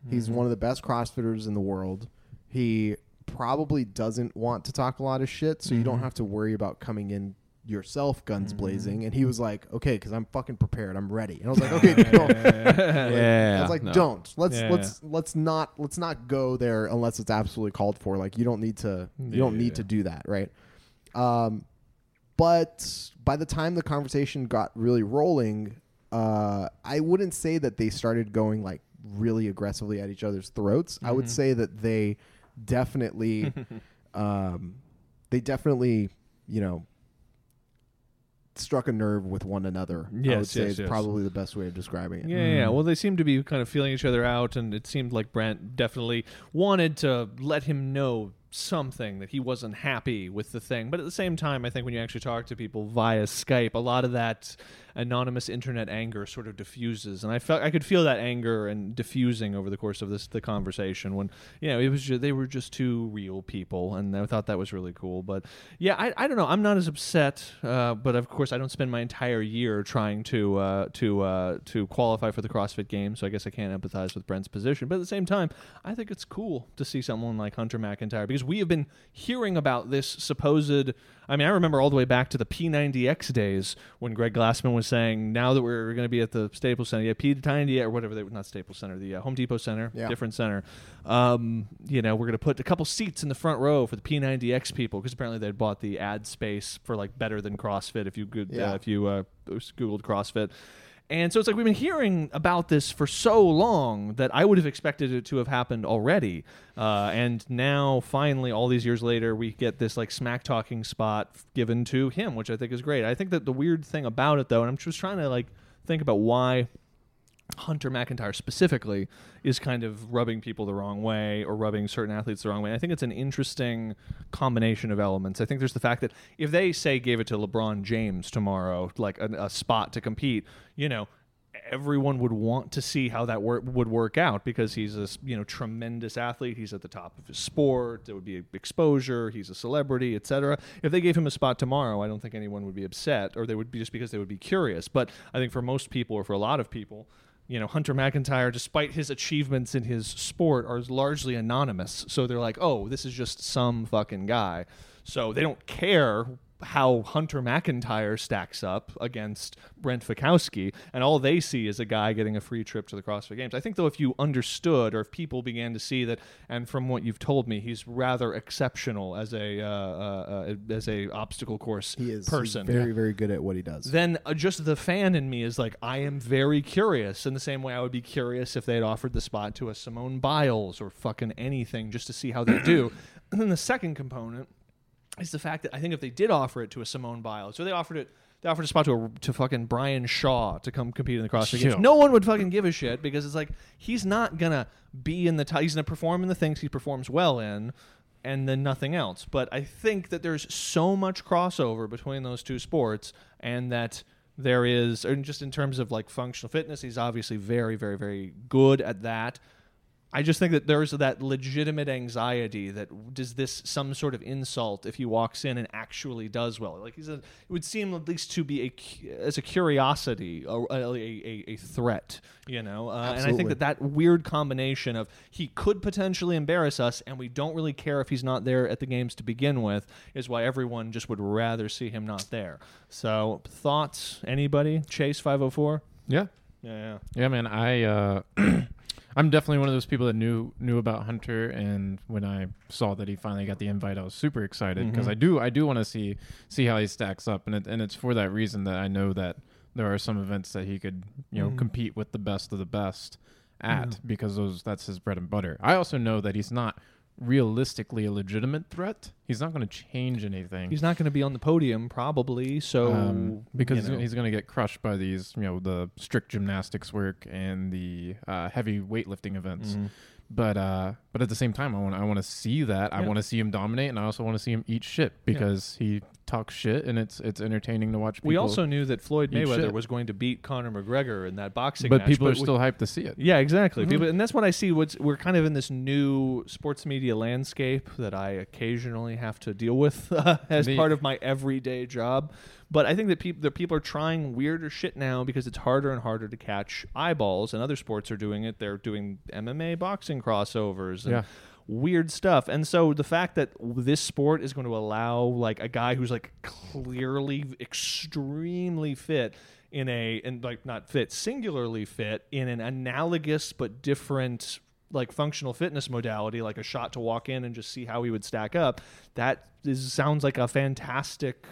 He's Mm-hmm. one of the best CrossFitters in the world. He probably doesn't want to talk a lot of shit, so you Mm-hmm. don't have to worry about coming in yourself guns blazing. And he was like, okay, because I'm fucking prepared. I'm ready. And I was like, okay, don't. yeah. I was like, no. don't. Let's Yeah, let's let's not let's not go there unless it's absolutely called for. Like you don't need to you don't Yeah. need to do that, right? Um, but by the time the conversation got really rolling, uh, I wouldn't say that they started going like really aggressively at each other's throats. I Mm-hmm. would say that they definitely, um, they definitely, you know, struck a nerve with one another. I would say yes, is yes. probably the best way of describing it. Yeah, yeah. Well, they seem to be kind of feeling each other out, and it seemed like Brent definitely wanted to let him know something that he wasn't happy with the thing. But at the same time, I think when you actually talk to people via Skype, a lot of that anonymous internet anger sort of diffuses, and I felt I could feel that anger and diffusing over the course of this the conversation when you know it was just, they were just two real people, and I thought that was really cool. But yeah, I, I don't know. I'm not as upset, uh, but of course I don't spend my entire year trying to uh, to uh, to qualify for the CrossFit Games, so I guess I can't empathize with Brent's position. But at the same time, I think it's cool to see someone like Hunter McIntyre because we have been hearing about this supposed. I mean, I remember all the way back to the P90X days when Greg Glassman was saying, "Now that we're going to be at the Staples Center, yeah, P90 or whatever they not Staples Center, the uh, Home Depot Center, Yeah. different center. Um, you know, we're going to put a couple seats in the front row for the P90X people because apparently they'd bought the ad space for like better than CrossFit if you good Yeah. uh, if you uh, googled CrossFit." And so it's like we've been hearing about this for so long that I would have expected it to have happened already. Uh, and now, finally, all these years later, we get this like smack talking spot given to him, which I think is great. I think that the weird thing about it, though, and I'm just trying to like think about why Hunter McIntyre specifically is kind of rubbing people the wrong way or rubbing certain athletes the wrong way. I think it's an interesting combination of elements. I think there's the fact that if they say gave it to LeBron James tomorrow, like a, a spot to compete, you know, everyone would want to see how that wor- would work out because he's a you know tremendous athlete. He's at the top of his sport. There would be exposure. He's a celebrity, etc. If they gave him a spot tomorrow, I don't think anyone would be upset, or they would be just because they would be curious. But I think for most people, or for a lot of people, you know, Hunter McIntyre, despite his achievements in his sport, are largely anonymous. So they're like, oh, this is just some fucking guy. So they don't care how Hunter McIntyre stacks up against Brent Fikowski, and all they see is a guy getting a free trip to the CrossFit Games. I think though, if you understood or if people began to see that, and from what you've told me, he's rather exceptional as a uh, uh, uh, as a obstacle course He is he's person very, very good at what he does. then uh, just the fan in me is like, I am very curious. In the same way, I would be curious if they'd offered the spot to a Simone Biles or fucking anything just to see how they do. and then the second component is the fact that I think if they did offer it to a Simone Biles, or they offered it, they offered a spot to a, to fucking Brian Shaw to come compete in the CrossFit Games, no one would fucking give a shit because it's like he's not gonna be in the t- he's gonna perform in the things he performs well in. And then nothing else. But I think that there's so much crossover between those two sports, and that there is, and just in terms of like functional fitness, he's obviously very, very, very good at that. I just think that there's that legitimate anxiety that does this some sort of insult if he walks in and actually does well. Like he's a, it would seem at least to be a as a curiosity, a, a, a, a threat, you know. Uh, and I think that that weird combination of he could potentially embarrass us, and we don't really care if he's not there at the games to begin with, is why everyone just would rather see him not there. So thoughts? Anybody? Chase five hundred four. Yeah. Yeah, yeah. Yeah, man. I uh, I'm definitely one of those people that knew knew about Hunter, and when I saw that he finally got the invite, I was super excited because I do I do want to see see how he stacks up, and it, and it's for that reason that I know that there are some events that he could you know Mhm. compete with the best of the best at because those that's his bread and butter. I also know that he's not realistically a legitimate threat. He's not going to change anything. He's not going to be on the podium, probably. So um, because you he's, know. he's going to get crushed by these, you know, the strict gymnastics work and the uh, heavy weightlifting events. Mhm. But uh, but at the same time, I want I want to see that. I want to see him dominate, and I also want to see him eat shit because he talks shit, and it's it's entertaining to watch. People, we also knew that Floyd eat Mayweather shit. was going to beat Conor McGregor in that boxing but match. people are we- still hyped to see it. Yeah, exactly. People, and that's what I see. What's we're kind of in this new sports media landscape that I occasionally have to deal with uh, as The- part of my everyday job. But I think that people that people are trying weirder shit now because it's harder and harder to catch eyeballs, and other sports are doing it. They're doing MMA, boxing crossovers, and Yeah. Weird stuff. And so the fact that this sport is going to allow like a guy who's like clearly extremely fit in a and like not fit singularly fit in an analogous but different like functional fitness modality like a shot to walk in and just see how he would stack up that is sounds like a fantastic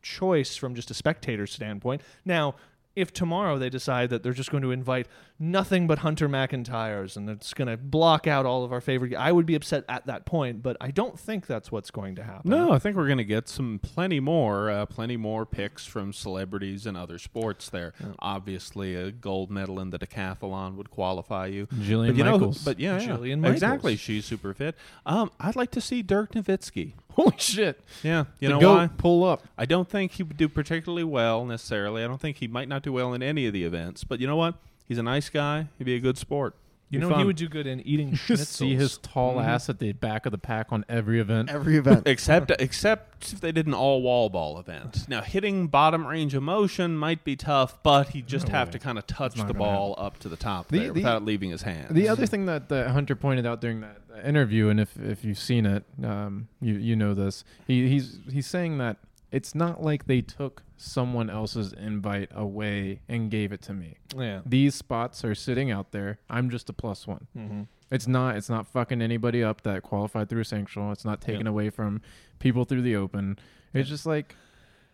choice from just a spectator standpoint now if tomorrow they decide that they're just going to invite nothing but Hunter McIntyres and it's going to block out all of our favorite, I would be upset at that point. But I don't think that's what's going to happen. No, I think we're going to get some plenty more, uh, plenty more picks from celebrities and other sports. There, obviously, a gold medal in the decathlon would qualify you. Jillian but you know, Michaels. but yeah, yeah. Jillian Michaels. exactly. She's super fit. Um, I'd like to see Dirk Nowitzki. Holy shit! Yeah, you The know goat, why? Pull up. I don't think he would do particularly well necessarily. I don't think he might not do well in any of the events. But you know what? He's a nice guy. He'd be a good sport. You Be know, he would do good in eating Just see his tall Mhm. ass at the back of the pack on every event. Every event. Except except if they did an all wall ball event. Now hitting bottom range of motion might be tough, but he'd just No have way. to kind of touch the gonna ball up to the top The- there the- without leaving his hand. The other thing that, that Hunter pointed out during that that interview, and if if you've seen it, um, you you know this. He he's he's saying that it's not like they took someone else's invite away and gave it to me. Yeah. These spots are sitting out there. I'm just a plus one. Mm-hmm. It's not it's not fucking anybody up that qualified through a sanctional. It's not taken away from people through the open. It's just like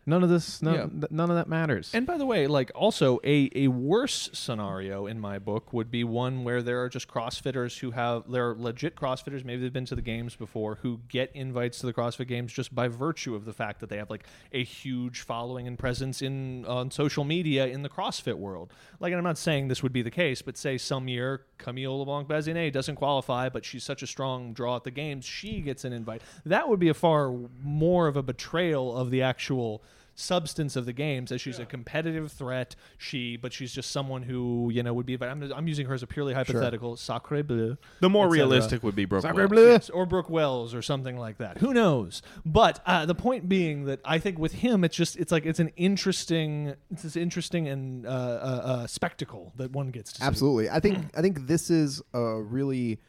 none of this none, Yeah. th- none of that matters. And by the way, like also a, a worse scenario in my book would be one where there are just CrossFitters who have they're legit CrossFitters, maybe they've been to the games before, who get invites to the CrossFit games just by virtue of the fact that they have like a huge following and presence in on social media in the CrossFit world. Like and I'm not saying this would be the case, but say some year Camille LeBlanc Bazinet doesn't qualify, but she's such a strong draw at the games, she gets an invite. That would be a far more of a betrayal of the actual substance of the games as she's a competitive threat she but she's just someone who you know would be I'm, I'm using her as a purely hypothetical sacre bleu the more realistic would be Brooke Sacre Wells. bleu. Yes, or Brooke Wells or something like that. Who knows? But uh, the point being that I think with him, it's just it's like it's an interesting, it's this interesting and uh, uh, uh, spectacle that one gets to see. Absolutely. I think I think this is a really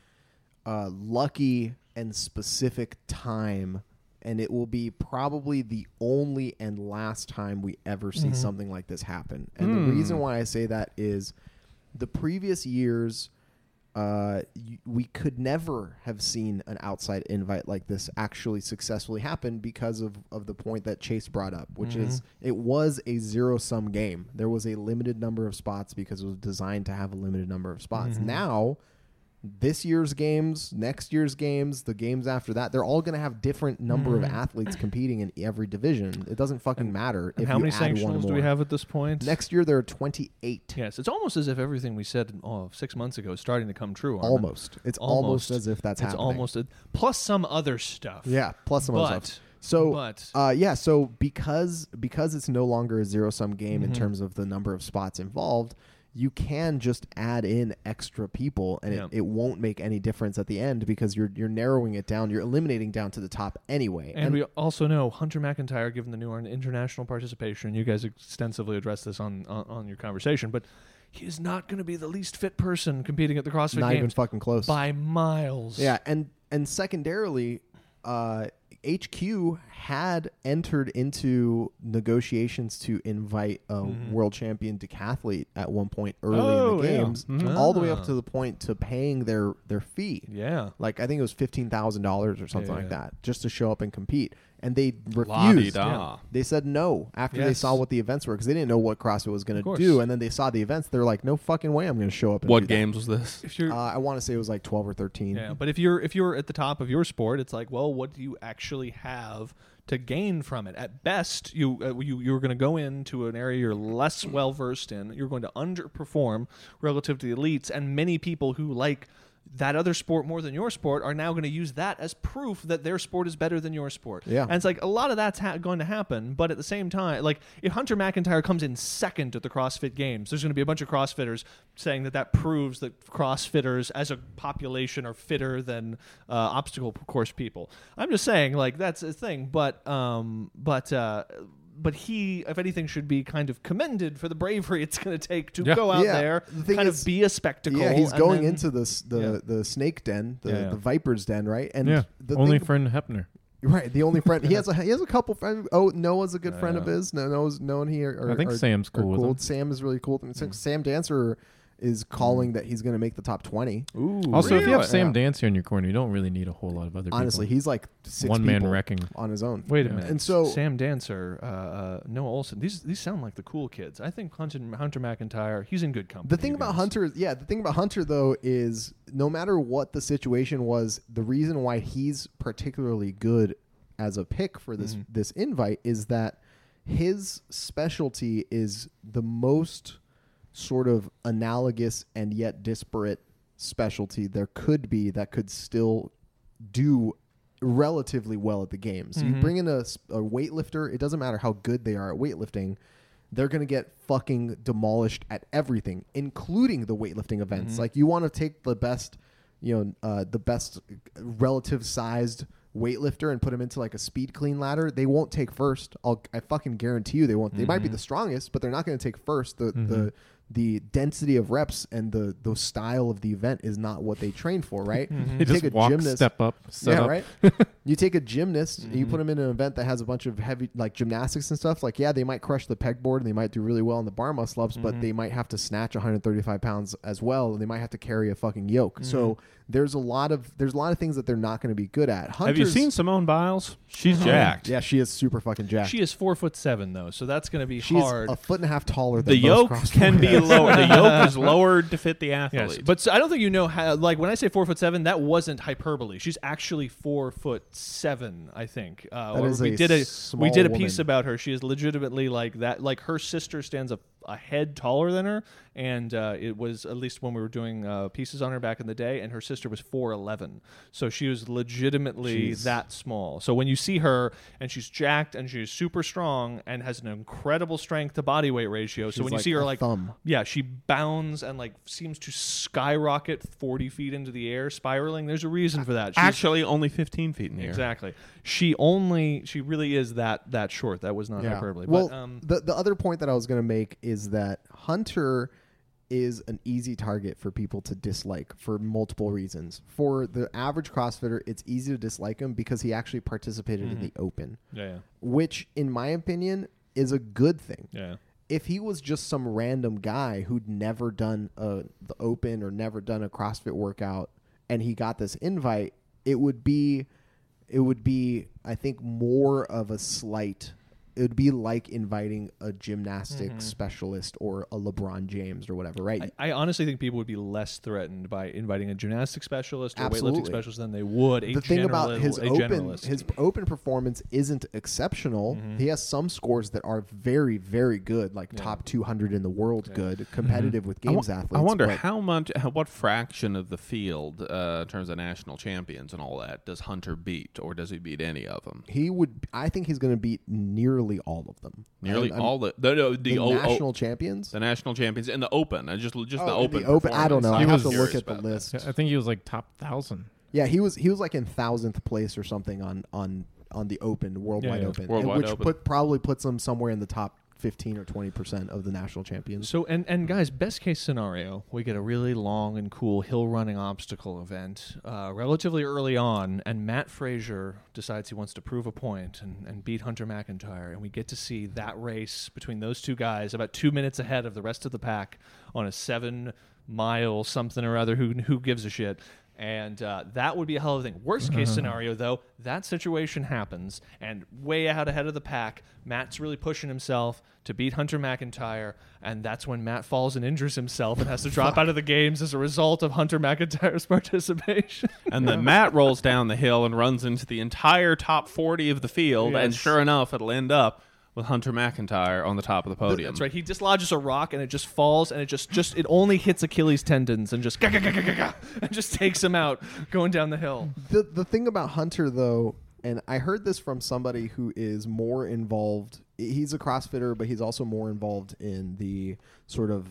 uh, lucky and specific time and it will be probably the only and last time we ever see Mm-hmm. something like this happen. And the Hmm. reason why I say that is the previous years uh, y- we could never have seen an outside invite like this actually successfully happen because of, of the point that Chase brought up, which is Mm-hmm. it was a zero sum game. There was a limited number of spots because it was designed to have a limited number of spots. Mm-hmm. Now, this year's games, next year's games, the games after that, they're all going to have different number of athletes competing in every division. It doesn't fucking matter Mm-hmm. And if how you many sanctionals do we have at this point? Next year there are 28. Yes, it's almost as if everything we said oh, six months ago is starting to come true. Almost. It's almost, as if that's it's happening. almost a, plus some other stuff. Yeah, plus some other but stuff. So, but uh, yeah, so because because it's no longer a zero sum game Mm-hmm. in terms of the number of spots involved, you can just add in extra people, and Yeah. it, it won't make any difference at the end because you're you're narrowing it down, you're eliminating down to the top anyway. And, we also know Hunter McIntyre, given the new international participation, you guys extensively addressed this on, on, on your conversation, but he is not going to be the least fit person competing at the CrossFit not even fucking close. by miles. Yeah, and and secondarily, uh, HQ had entered into negotiations to invite a world champion decathlete at one point early Mm-hmm. Oh, in the yeah. games, Mhm. all the way up Ah. to the point to paying their their fee. Yeah. Like I think it was fifteen thousand dollars or something Yeah, like that, just to show up and compete. And they refused. La-di-da. They said no after they saw what the events were because they didn't know what CrossFit was going to do. And then they saw the events. They're like, no fucking way, I'm going to show up. And What do that." games was this? If you're Uh, I want to say it was like twelve or thirteen. Yeah, but if you're if you're at the top of your sport, it's like, well, what do you actually have to gain from it? At best, you uh, you you're going to go into an area you're less well versed in. You're going to underperform relative to the elites, and many people who like that other sport more than your sport are now going to use that as proof that their sport is better than your sport. Yeah. and it's like a lot of that's ha- going to happen. But at the same time, like if Hunter McIntyre comes in second at the CrossFit Games, there's going to be a bunch of CrossFitters saying that that proves that CrossFitters as a population are fitter than uh, obstacle course people. I'm just saying, like that's a thing. But um, but uh. But he, if anything, should be kind of commended for the bravery it's going to take to Yeah. go out Yeah. there, The thing kind is- of be a spectacle. Yeah, he's and going then- into this the Yeah. the snake den, the, Yeah, yeah. the viper's den, right? And yeah, the only thing, friend Hepner. right, the only friend he has a he has a couple friends. Oh, Noah's a good friend of Yeah. his. No, Noah's known here. he are. are I think are- Sam's are cool with him. Sam is really cool. And Sam- mm. Sam Dancer is calling that he's going to make the top twenty. Ooh, Also, if you have Sam Yeah. Dancer in your corner, you don't really need a whole lot of other people. Honestly, people. he's like six one man wrecking. on his own. Wait a Yeah. minute. And so- Sam Dancer, uh, uh, Noah Ohlsen, these these sound like the cool kids. I think Hunter, Hunter McIntyre, he's in good company. The thing about. Hunter, is- yeah, the thing about Hunter though is no matter what the situation was, the reason why he's particularly good as a pick for this Mhm. this invite is that his specialty is the most sort of analogous and yet disparate specialty there could be that could still do relatively well at the games. You Mhm. bring in a, a weightlifter, it doesn't matter how good they are at weightlifting, they're going to get fucking demolished at everything, including the weightlifting events. Mhm. Like you want to take the best, you know, uh, the best relative sized weightlifter and put him into like a speed clean ladder. They won't take first. I'll, I fucking guarantee you they won't. They might be Mhm. the strongest, but they're not going to take first. The the the density of reps and the the style of the event is not what they train for, right? Mhm. You take a walk, gymnast- step up, yeah, up. right. you take a gymnast, and you Mhm. put them in an event that has a bunch of heavy like gymnastics and stuff. Like, yeah, they might crush the pegboard and they might do really well in the bar muscle ups, but Mhm. they might have to snatch 135 pounds as well, and they might have to carry a fucking yoke. So there's a lot of there's a lot of things that they're not going to be good at. Have you Hunter's- seen Simone Biles? She's Mhm. jacked. Yeah, she is super fucking jacked. She is four foot seven though, so that's going to be She's hard. a foot and a half taller than The most yoke can be lower. The yoke is lowered to fit the athlete. Yes, but so I don't think you know how. Like when I say four foot seven, that wasn't hyperbole. She's actually four foot seven. I think. Uh, That we a did a we did a piece woman. about her. She is legitimately like that. Like her sister stands a, a head taller than her, and uh, it was at least when we were doing uh, pieces on her back in the day. And her sister was four eleven, so she was legitimately Jeez. that small. So when you see her and she's jacked and she's super strong and has an incredible strength to body weight ratio. so She's when you see her like thumb. yeah, she bounds and like seems to skyrocket 40 feet into the air, spiraling. There's a reason for that. She's, actually only 15 feet in the air. exactly. She only, she really is that that short. That was not hyperbole. Well, but um, the the other point that I was going to make is that Hunter is an easy target for people to dislike for multiple reasons. For the average CrossFitter, it's easy to dislike him because he actually participated in mm-hmm. the Open, Yeah, which, in my opinion, is a good thing. yeah. If he was just some random guy who'd never done a, the Open or never done a CrossFit workout, and he got this invite, it would be, it would be, I think, more of a slight. It would be like inviting a gymnastics specialist or a LeBron James or whatever, right? I, I honestly think people would be less threatened by inviting a gymnastics specialist or weightlifting specialist than they would a the thing about his open generalist. his open performance isn't exceptional. Mm-hmm. He has some scores that are very very good, like top 200 in the world good, competitive with I wa- games athletes. I wonder but how much, how, what fraction of the field, uh, in terms of national champions and all that, does Hunter beat, or does he beat any of them? he would I think he's going to beat nearly all of them. Nearly I'm- I'm- all the the, no, the, the o- o- national champions. the national champions and the Open, I just just oh, the Oh, Open. the open. I don't know. I performance. have to look at the about that. list. I think he was like top thousand. Yeah, he was he was like in thousandth place or something on on on the Open Worldwide yeah. Open, Worldwide which Open. put probably puts him somewhere in the top 15 or 20 percent of the national champions. So and and guys, best case scenario, we get a really long and cool hill running obstacle event uh, relatively early on, and Matt Fraser decides he wants to prove a point and, and beat Hunter McIntyre, and we get to see that race between those two guys about two minutes ahead of the rest of the pack on a seven mile something or other. Who who gives a shit? And uh, that would be a hell of a thing. Worst case scenario, though, that situation happens, and way out ahead of the pack, Matt's really pushing himself to beat Hunter McIntyre, and that's when Matt falls and injures himself and has to drop out of the games as a result of Hunter McIntyre's participation. And then Matt rolls down the hill and runs into the entire top 40 of the field, and Yes. sure enough, it'll end up with Hunter McIntyre on the top of the podium. That's right. He dislodges a rock and it just falls and it just just it only hits Achilles tendons and just gah, gah, gah, gah, gah, gah, and just takes him out going down the hill. the the thing about Hunter though, and I heard this from somebody who is more involved. He's a CrossFitter, but he's also more involved in the sort of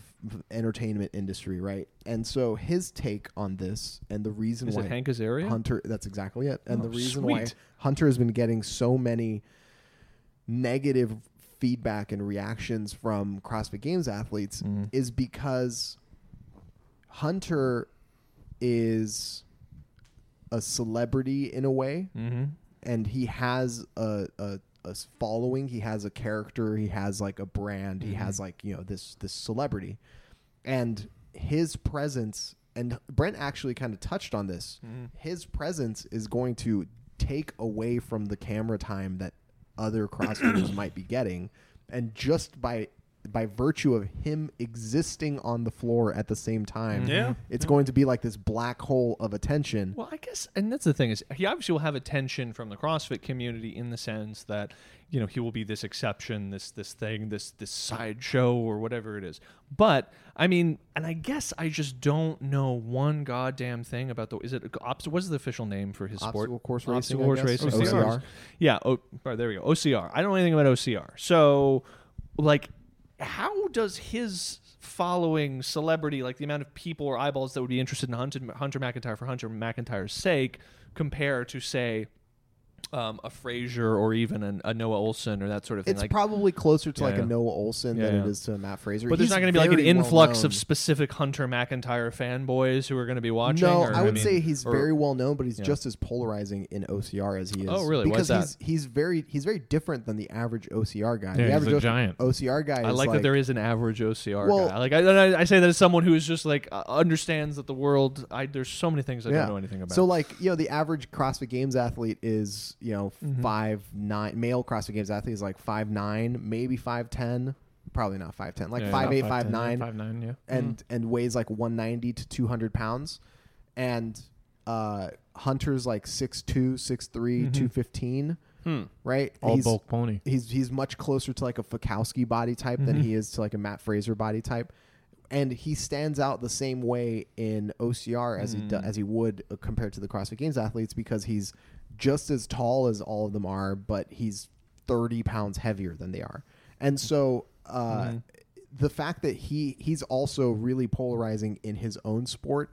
entertainment industry, right? And so his take on this and the reason Is why it Hank Azaria? Hunter that's exactly it. And Oh, the reason why. Hunter has been getting so many negative feedback and reactions from CrossFit Games athletes Mm. is because Hunter is a celebrity in a way Mm-hmm. and he has a a following he has a character he has like a brand he has like you know this this celebrity and his presence and brent actually kind of touched on this his presence is going to take away from the camera time that other crossfitters might be getting. And just by by virtue of him existing on the floor at the same time Yeah. it's going to be like this black hole of attention. Well, I guess, and that's the thing is, he obviously will have attention from the CrossFit community in the sense that you know he will be this exception, this this thing, this this sideshow or whatever it is. But I mean, and I guess I just don't know one goddamn thing about the. Is it obst- What's the official name for his sport? Obstacle course racing, Obstacle course racing. OCR. Yeah. Oh, right, there we go. OCR. I don't know anything about OCR. So, like, how does his following celebrity, like the amount of people or eyeballs that would be interested in Hunter, Hunter McIntyre for Hunter McIntyre's sake, compare to say um, a Fraser or even an, a Noah Ohlsen or that sort of thing? It's like, probably closer to Yeah, like yeah. a Noah Ohlsen Yeah, than it yeah. is to Matt Fraser. but there's He's not going to be like an influx well of specific Hunter McIntyre fanboys who are going to be watching. No, or, I would mean, say he's or- very well known, but he's Yeah. just as polarizing in OCR as he is. Oh, really? Why Because is he's he's very he's very different than the average OCR guy. Yeah, the he's average a O- giant. OCR guy. I is like, that there is an average OCR Well- guy. Like I, I, I say that as someone who is just like uh, understands that the world. I, there's so many things I yeah. don't know anything about. So like you know the average CrossFit Games athlete is you know Mm-hmm. five nine male CrossFit Games athlete is like five nine maybe five ten probably not five ten like Yeah, five yeah. eight five nine five nine. Yeah. and and weighs like 190 to 200 pounds and uh hunter's like 6'2 6'3 215 Hmm. right All he's, bulk pony. he's he's much closer to like a Fikowski body type than he is to like a Matt Fraser body type and he stands out the same way in OCR as he do, as he would uh, compared to the CrossFit Games athletes because he's just as tall as all of them are, but he's 30 pounds heavier than they are. And so uh, the fact that he he's also really polarizing in his own sport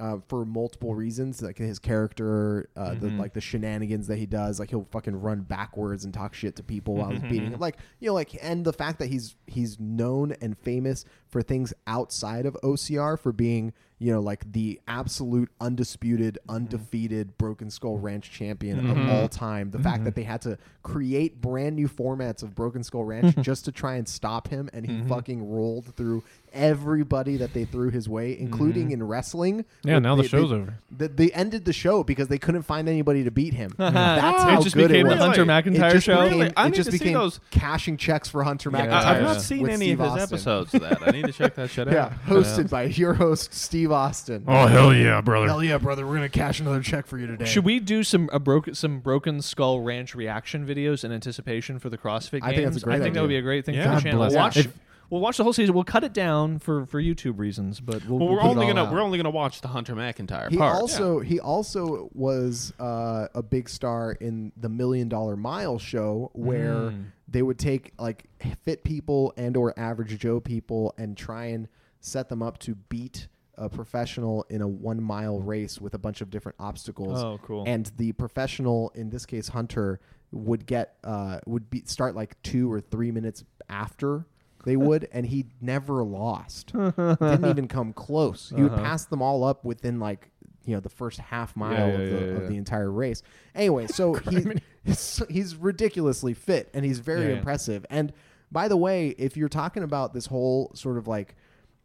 uh, for multiple reasons, like his character, uh, the Mhm. like the shenanigans that he does. Like he'll fucking run backwards and talk shit to people while he's beating him. Like you know, like and the fact that he's he's known and famous for things outside of OCR for being you know like the absolute undisputed, mm-hmm. undefeated Broken Skull Ranch champion of mm-hmm. all time. The fact that mm-hmm. they had to create brand new formats of Broken Skull Ranch just to try and stop him, and he fucking rolled through everybody that they threw his way, including in wrestling. Yeah, where now the show's they- over. They, they ended the show because they couldn't find anybody to beat him. That's it how just good became it the was. Hunter Really? McIntyre it show. became, Really? I it need just to see became those- cashing checks for Hunter Yeah, McIntyre. I, I've Yeah. not seen any Steve of his Austin. episodes of that. I need to check that shit out. Yeah, hosted by your host Steve Austin. Oh hell yeah, brother! Hell yeah, brother! We're gonna cash another check for you today. Should we do some a broken some Broken Skull Ranch reaction videos in anticipation for the CrossFit games? I think that's a great I think that would be a great thing Yeah. for the channel. bless We'll watch. If- We'll watch the whole season. We'll cut it down for, for YouTube reasons, but we'll, Well, we'll we're put it only all gonna out. we're only gonna watch the Hunter McIntyre He part. also he also was uh, a big star in the Million Dollar Mile show where Mm. They would take like fit people and or average Joe people and try and set them up to beat a professional in a one mile race with a bunch of different obstacles. Oh, cool. And the professional, in this case Hunter, would get uh, would be start like two or three minutes after they would, and he never lost. Didn't even come close. He would Uh-huh. pass them all up within like you know the first half mile Yeah, of, the, yeah, of the entire race. Anyway, so he's he's ridiculously fit and he's very Yeah, yeah. impressive. And by the way, if you're talking about this whole sort of like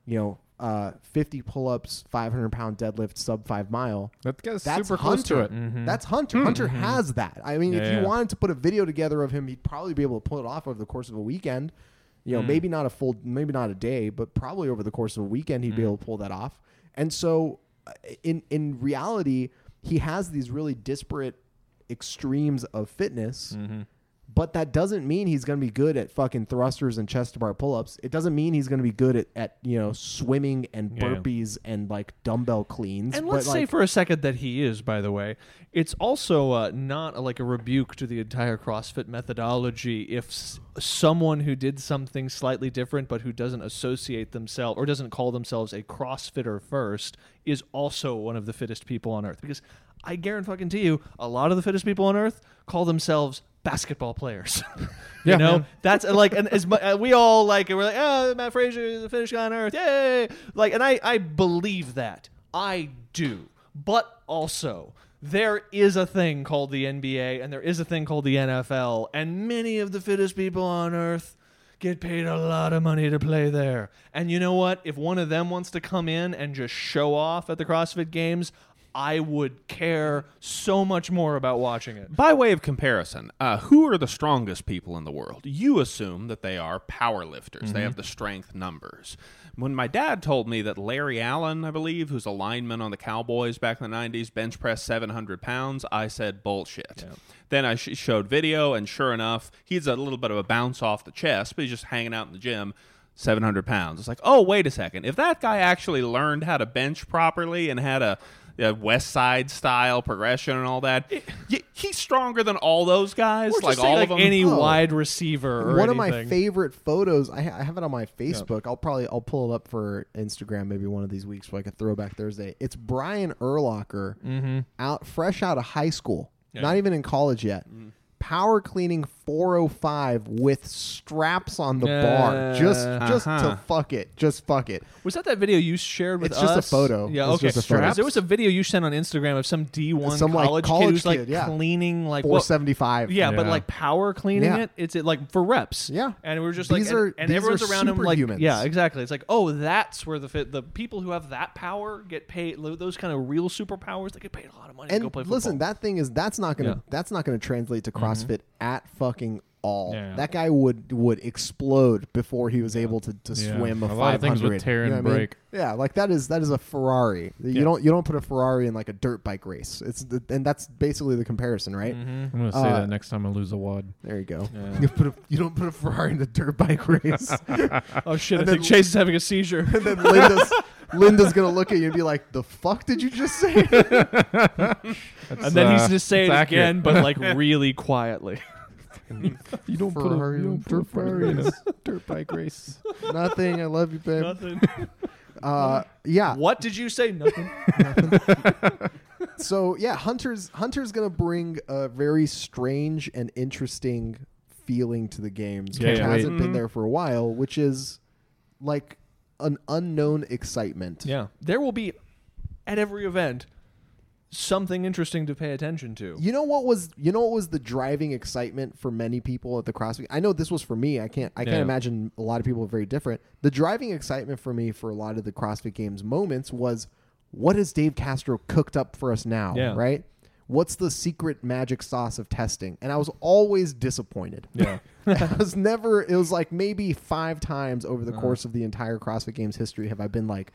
you know uh, 50 pull-ups, 500 pound deadlift, sub five mile. That guy's That's super close to Hunter. it. Mhm. That's Hunter. Hunter has that. I mean, Yeah, if you wanted to put a video together of him, he'd probably be able to pull it off over the course of a weekend. You know, Mm. maybe not a full, maybe not a day, but probably over the course of a weekend, he'd be able to pull that off. And so, in in reality, he has these really disparate extremes of fitness. Mhm. But that doesn't mean he's going to be good at fucking thrusters and chest to bar pull ups. It doesn't mean he's going to be good at, at you know swimming and Yeah. burpees and like dumbbell cleans. And let's say like, for a second that he is, by the way. It's also uh, not a, like a rebuke to the entire CrossFit methodology if s- someone who did something slightly different but who doesn't associate themselves or doesn't call themselves a CrossFitter first is also one of the fittest people on earth. Because I guarantee you, a lot of the fittest people on earth call themselves basketball players. you Yeah, know, man. that's uh, like, and as mu- uh, we all like, we're like, oh, Matt Fraser is the guy on earth, yay! Like, and I, I believe that, I do, but also there is a thing called the NBA and there is a thing called the NFL, and many of the fittest people on earth get paid a lot of money to play there. And you know what? If one of them wants to come in and just show off at the CrossFit Games. I would care so much more about watching it. By way of comparison, uh, who are the strongest people in the world? You assume that they are power lifters. They have the strength numbers. When my dad told me that Larry Allen, I believe, who's a lineman on the Cowboys back in the 90s, bench pressed 700 pounds, I said, bullshit. Then I sh- showed video, and sure enough, he's a little bit of a bounce off the chest, but he's just hanging out in the gym. 700 pounds. It's like, oh, wait a second. If that guy actually learned how to bench properly and had a, a West Side style progression and all that, y- he's stronger than all those guys. Or like just say, all like of them. any Oh. wide receiver. Or one of my favorite photos I, ha- I have it on my facebook i'll probably i'll pull it up for instagram maybe one of these weeks for like a throwback thursday it's brian urlacher Mm-hmm. out fresh out of high school Yeah. not even in college yet power cleaning 405 with straps on the bar just just Uh-huh. to fuck it just fuck it Was that that video you shared with us? It's us? just a photo. Yeah, It's okay. just a photo. 'Cause There was a video you sent on Instagram of some D1 Some, like, college, kid college who's like kid, yeah. cleaning like what- 475 Yeah, but Yeah. like power cleaning Yeah. it. It's it like for reps. Yeah. and we were just These like, are- and, and these everyone's are around him like, superhumans. yeah, exactly. It's like, oh, that's where the fit. The people who have that power get paid. lo- Those kind of real superpowers, they get paid a lot of money to and go play football. listen that thing is that's not gonna Yeah. Mm-hmm. that's not gonna translate to crossfit mm-hmm. at fucking all Yeah. that guy would would explode before he was able to, to Yeah. swim a, A lot of things would 500. tear You know and what I mean? yeah like that is that is a ferrari you Yeah. don't you don't put a ferrari in like a dirt bike race it's the, and that's basically the comparison right Mhm. I'm gonna say Uh, that next time I lose a wad. there you go Yeah. you put a, you don't put a ferrari in a dirt bike race Oh shit! I And think Chase is having a seizure. and then linda's linda's gonna look at you and be like the fuck did you just say and then he's uh, just say it it's accurate. again, but like really quietly. You don't put a- you don't put a Ferrari in a dirt bike race. nothing i love you babe Nothing. Uh, yeah. What did you say? Nothing. So yeah, Hunter's Hunter's gonna bring a very strange and interesting feeling to the games, Yeah, which yeah. hasn't been Mhm. there for a while, which is like an unknown excitement. yeah, there will be at every event something interesting to pay attention to. You know what was you know what was the driving excitement for many people at the CrossFit? I know this was for me. I can't I can't Yeah. imagine a lot of people are very different. The driving excitement for me for a lot of the CrossFit Games moments was what has Dave Castro cooked up for us now? Yeah. Right? What's the secret magic sauce of testing? And I was always disappointed. Yeah. I was never it was like maybe five times over the Uh-huh. course of the entire CrossFit Games history have I been like,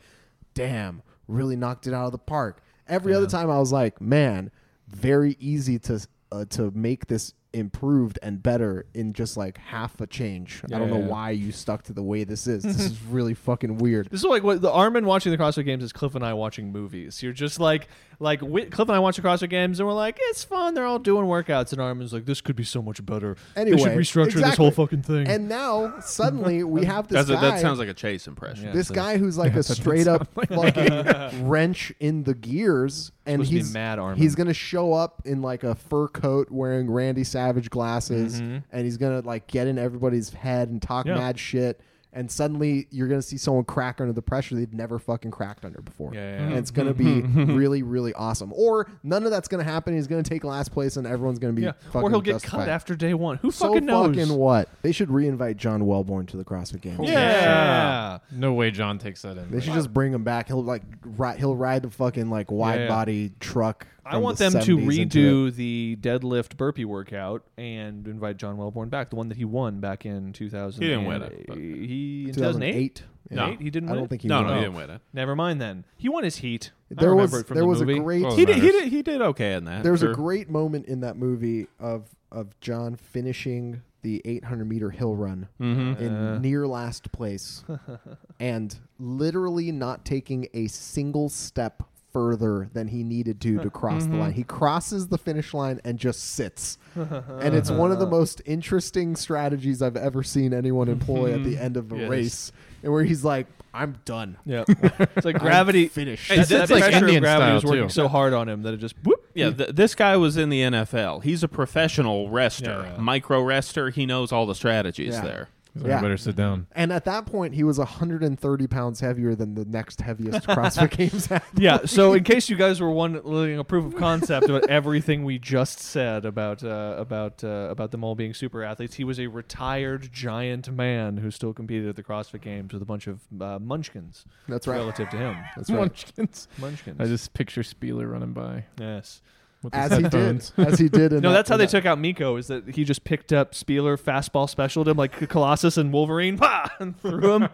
damn, really knocked it out of the park. Every other time I was like, man, very easy to uh, to make this improved and better in just like half a change. I don't know Yeah. why you stuck to the way this is. This is really fucking weird. This is like what the Armen watching the CrossFit Games is Cliff and I watching movies. You're just like like Whit- Cliff and I watch the CrossFit Games and we're like, it's fun. They're all doing workouts, and Armen's like, this could be so much better. Anyway, they should restructure this whole fucking thing. And now suddenly we have this That's a, guy. that sounds like a chase impression. Yeah. this so- guy who's like a straight up fucking wrench in the gears, and Supposed to be he's mad Armen. he's gonna show up in like a fur coat, wearing Randy Savage glasses, Mhm. and he's gonna like get in everybody's head and talk Yeah. mad shit. And suddenly you're gonna see someone crack under the pressure they've never fucking cracked under before. Yeah, yeah, mm-hmm. And it's gonna be mm-hmm. really, really awesome. Or none of that's gonna happen. He's gonna take last place, and everyone's gonna be yeah. fucking Or he'll get justified. cut after day one. Who So fucking knows? fucking what? They should reinvite John Welbourn to the CrossFit Games. yeah. No way John takes that in. They should just bring him back. He'll like ride. He'll ride the fucking like wide Yeah. body truck. I want the them to redo the deadlift burpee workout and invite John Welbourn back, the one that he won back in 2000. He didn't win it, He in 2008. 2008. Yeah. Eight? He didn't I don't it? think he. no, won no, it. he didn't win it. Never mind then. He won his heat. I There was it from there the was movie. a great Well, He did, he did. He did okay in that. there was Sure. a great moment in that movie of of John finishing the 800 meter hill run Mhm. in Uh. near last place and literally not taking a single step further than he needed to to cross Mm-hmm. the line. He crosses the finish line and just sits. and it's one of the most interesting strategies I've ever seen anyone employ at the end of a Yes. race. And where he's like, I'm done. Yeah. It's like gravity. I'm finished. That, that It's like pressure Indian of gravity style, was working too. so hard on him that it just whoop. Yeah, th- this guy was in the NFL. He's a professional wrester, Yeah, yeah. micro wrester. He knows all the strategies Yeah. there. So Yeah. I better sit down. And at that point, he was 130 pounds heavier than the next heaviest CrossFit Games had. Yeah. So in case you guys were wanting a proof of concept about everything we just said about uh, about uh, about them all being super athletes, he was a retired giant man who still competed at the CrossFit Games with a bunch of uh, munchkins. That's right. Relative to him, That's right. Munchkins. munchkins. I just picture Spealler running by yes. With his As he did, as he did. In No, that- that's how in they that- took out Mikko. Is that he just picked up Spealler fastball specialed him like Colossus and Wolverine, pa, and threw him,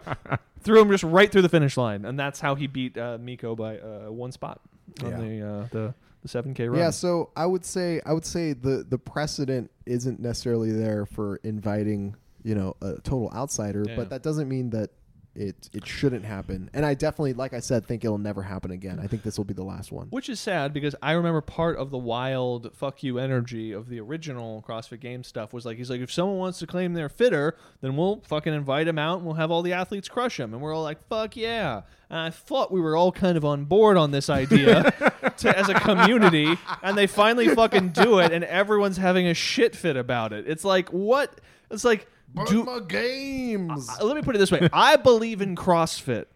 threw him just right through the finish line, and that's how he beat uh, Mikko by uh, one spot on Yeah. the uh, the the seven K run. Yeah, so I would say I would say the the precedent isn't necessarily there for inviting you know a total outsider, Yeah. but that doesn't mean that it it shouldn't happen. And I definitely, like I said, think it'll never happen again. I think this will be the last one. Which is sad because I remember part of the wild fuck you energy of the original CrossFit Games stuff was like he's like if someone wants to claim they're fitter, then we'll fucking invite him out and we'll have all the athletes crush him, and we're all like fuck yeah. And I thought we were all kind of on board on this idea to, as a community, and they finally fucking do it, and everyone's having a shit fit about it. It's like what? It's like do my games. uh, let me put it this way. I believe in crossfit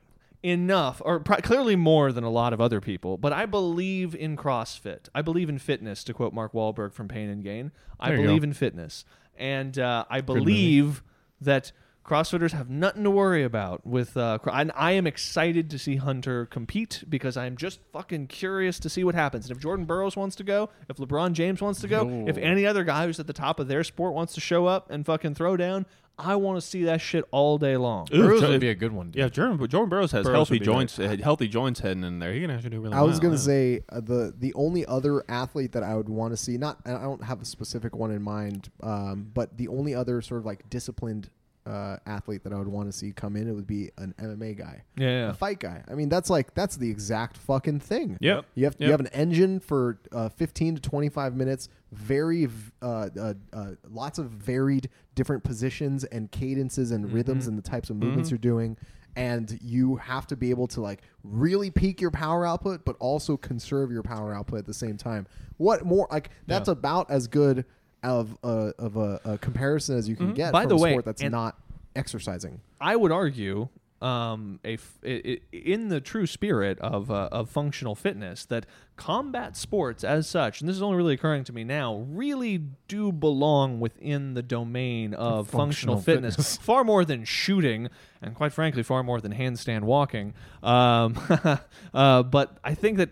enough or pr- clearly more than a lot of other people but i believe in crossfit. I believe in fitness to quote mark Wahlberg from pain and gain. I There believe in fitness. And uh, i believe that crossfitters have nothing to worry about with uh, cro- and i am excited to see hunter compete because i'm just fucking curious to see what happens and if jordan burroughs wants to go if lebron james wants to go if any other guy who's at the top of their sport wants to show up and fucking throw down I want to see that shit all day long. Ooh, Burroughs Jo- would be a good one. Dude. Yeah, Jordan, Jordan Burroughs has Burroughs healthy joints, uh, healthy joints heading in there. He can actually do really I well. was gonna yeah. say uh, the the only other athlete that I would want to see not I don't have a specific one in mind, um, but the only other sort of like disciplined uh, athlete that I would want to see come in it would be an MMA guy, Yeah, a fight guy. I mean that's like that's the exact fucking thing. Yep. You have you Yep. have an engine for uh, 15 to 25 minutes, very v- uh, uh, uh, lots of varied different positions and cadences and rhythms and the types of movements Mhm. you're doing. and you have to be able to like really peak your power output, but also conserve your power output at the same time. What more like that's Yeah. about as good of a of a, a comparison as you can get Mm-hmm. By from the a way, sport that's not exercising. I would argue, um, a f- in the true spirit of uh, of functional fitness, that combat sports as such, and this is only really occurring to me now, really do belong within the domain of functional, Functional fitness, fitness. far more than shooting, and quite frankly, far more than handstand walking. Um, uh, but I think that.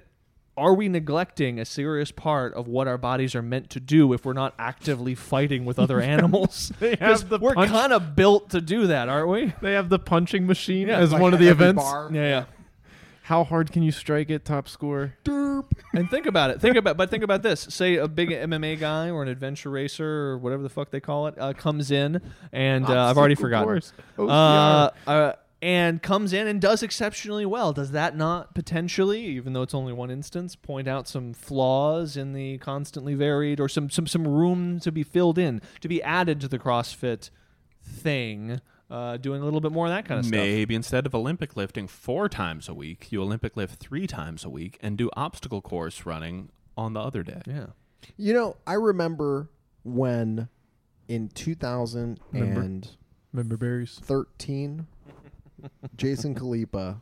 Are we neglecting a serious part of what our bodies are meant to do if we're not actively fighting with other animals? They have 'Cause the we're punch- kind of built to do that, aren't we? They have the punching machine Yeah, as Like one of the every events. bar. Yeah, yeah. How hard can you strike it? Top score. And think about it. Think about, but think about this. Say a big MMA guy or an adventure racer or whatever the fuck they call it uh, comes in, and uh, I've already Obstacle forgotten. course. Uh, uh, and comes in and does exceptionally well. Does that not potentially, even though it's only one instance, point out some flaws in the constantly varied or some some some room to be filled in, to be added to the CrossFit thing? Uh, doing a little bit more of that kind of stuff. Maybe instead of Olympic lifting four times a week, you Olympic lift three times a week and do obstacle course running on the other day. Yeah. You know, I remember when in 2013, Remember? Member berries. Jason Khalipa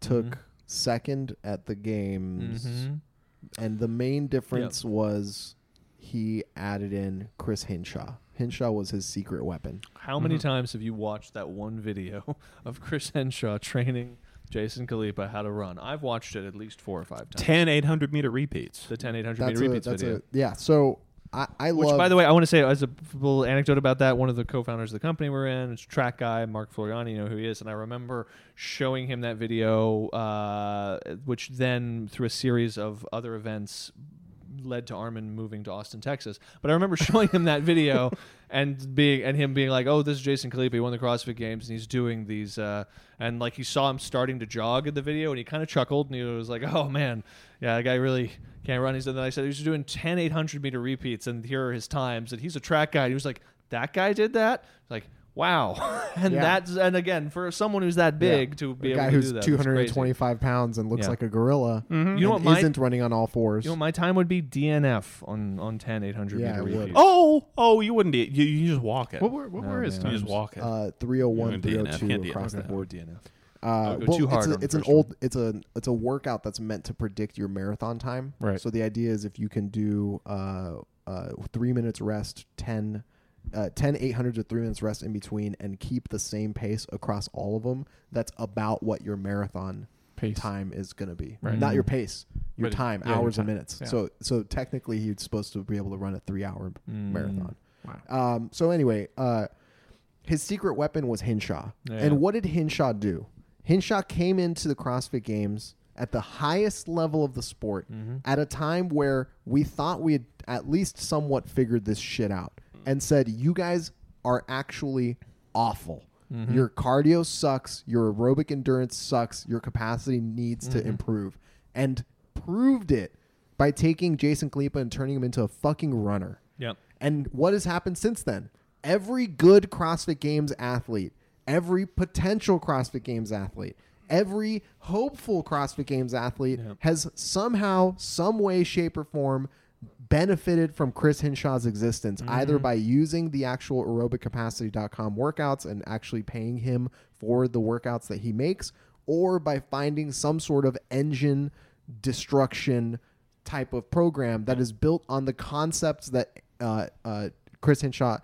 took second at the games, Mhm. and the main difference was he added in Chris Hinshaw. Hinshaw was his secret weapon. How many times have you watched that one video of Chris Hinshaw training Jason Khalipa how to run? I've watched it at least four or five times. 10 800 meter repeats. The 10 800 That's meter a, repeats that's video. a yeah. So I, I Which, love. by the way, I want to say as a little anecdote about that, one of the co-founders of the company we're in, it's track guy, Mark Floriani, you know who he is, and I remember showing him that video, uh, which then through a series of other events led to Armen moving to Austin, Texas. But I remember showing him that video and being and him being like, "Oh, this is Jason Khalipa. He won the CrossFit Games, and he's doing these." Uh, and like he saw him starting to jog in the video, and he kind of chuckled, and he was like, "Oh man, yeah, that guy really can't run." He said, then I said he was doing 10 800 meter repeats, and here are his times. And he's a track guy. And he was like, "That guy did that." Like. Wow, and Yeah. that's and again for someone who's that big yeah, to be a able guy to who's do that, that's crazy. 225 pounds and looks Yeah. like a gorilla. You know and what my isn't running on all fours. you know what my time would be DNF on on 10 800 Yeah, meter it would. repeats. Oh, oh, you wouldn't. do it. You, you just walk it. What were what No, were his man. you times? just walk it. uh, 301, You and DNF 302 can't across the DNF. board. DNF. Uh, go well, too hard it's, on a, the it's an first old it's a it's a workout that's meant to predict your marathon time. Right. So the idea is if you can do uh, uh, three minutes rest, 10, uh, 10 800 to three minutes rest in between, and keep the same pace across all of them, that's about what your marathon Pace. time is going to be. Right. Not your pace, your But- time, yeah, your hours and minutes. Yeah. So so technically he's supposed to be able to run a three hour Mm. marathon. Wow. Um, so anyway, uh, his secret weapon was Hinshaw. Yeah. And what did Hinshaw do? Hinshaw came into the CrossFit Games at the highest level of the sport Mm-hmm. at a time where we thought we had at least somewhat figured this shit out and said, you guys are actually awful. Mm-hmm. Your cardio sucks. Your aerobic endurance sucks. Your capacity needs Mm-hmm. to improve. And proved it by taking Jason Khalipa and turning him into a fucking runner. Yep. And what has happened since then? Every good CrossFit Games athlete, every potential CrossFit Games athlete, every hopeful CrossFit Games athlete Yep. has somehow, some way, shape, or form benefited from Chris Hinshaw's existence, either by using the actual aerobiccapacity.com workouts and actually paying him for the workouts that he makes, or by finding some sort of engine destruction type of program that is built on the concepts that uh, uh, Chris Hinshaw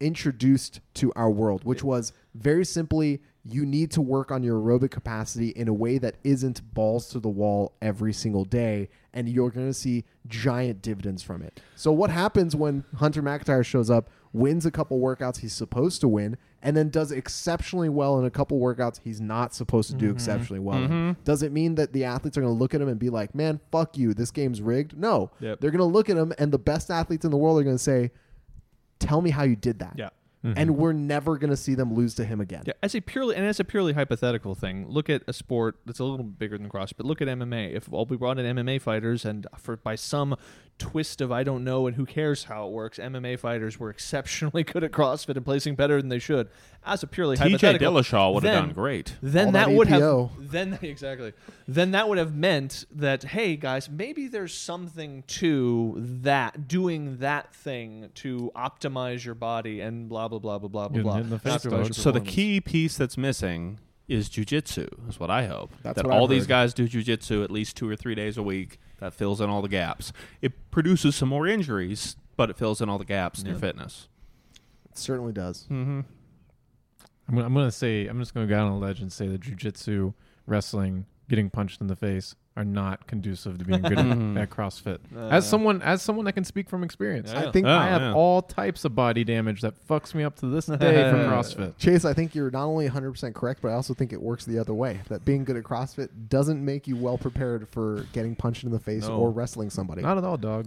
introduced to our world, which was very simply you need to work on your aerobic capacity in a way that isn't balls to the wall every single day, and you're going to see giant dividends from it. So, what happens when Hunter McIntyre shows up, wins a couple workouts he's supposed to win, and then does exceptionally well in a couple workouts he's not supposed to do mm-hmm. exceptionally well in? Mm-hmm. Does it mean that the athletes are going to look at him and be like, man, fuck you, this game's rigged? No. Yep. They're going to look at him, and the best athletes in the world are going to say, tell me how you did that. Yeah. And mm-hmm. we're never going to see them lose to him again. Yeah, as a purely and as a purely hypothetical thing, look at a sport that's a little bigger than cross, but Look at MMA. If all we brought in MMA fighters, and for by some twist of I don't know and who cares how it works, MMA fighters were exceptionally good at CrossFit and placing better than they should. As a purely TJ hypothetical, Dillashaw would have done great. Then All that, that would have EPO. then exactly then that would have meant that hey guys maybe there's something to that doing that thing to optimize your body and blah blah blah blah blah blah Getting blah the face, Optimize dog. your So the key piece that's missing is jujitsu. Is what I hope. That's that all I've these heard. guys do jujitsu at least two or three days a week. That fills in all the gaps. It produces some more injuries, but it fills in all the gaps in your fitness. It certainly does. Mm-hmm. I'm gonna, I'm gonna say I'm just gonna go out on a ledge and say that jujitsu, wrestling, getting punched in the face are not conducive to being good at, Mhm. at CrossFit. Uh, as someone as someone that can speak from experience, Yeah. I think Oh, I have yeah. all types of body damage that fucks me up to this day from CrossFit. Chase, I think you're not only 100% correct, but I also think it works the other way. That being good at CrossFit doesn't make you well prepared for getting punched in the face No. or wrestling somebody. Not at all, dog.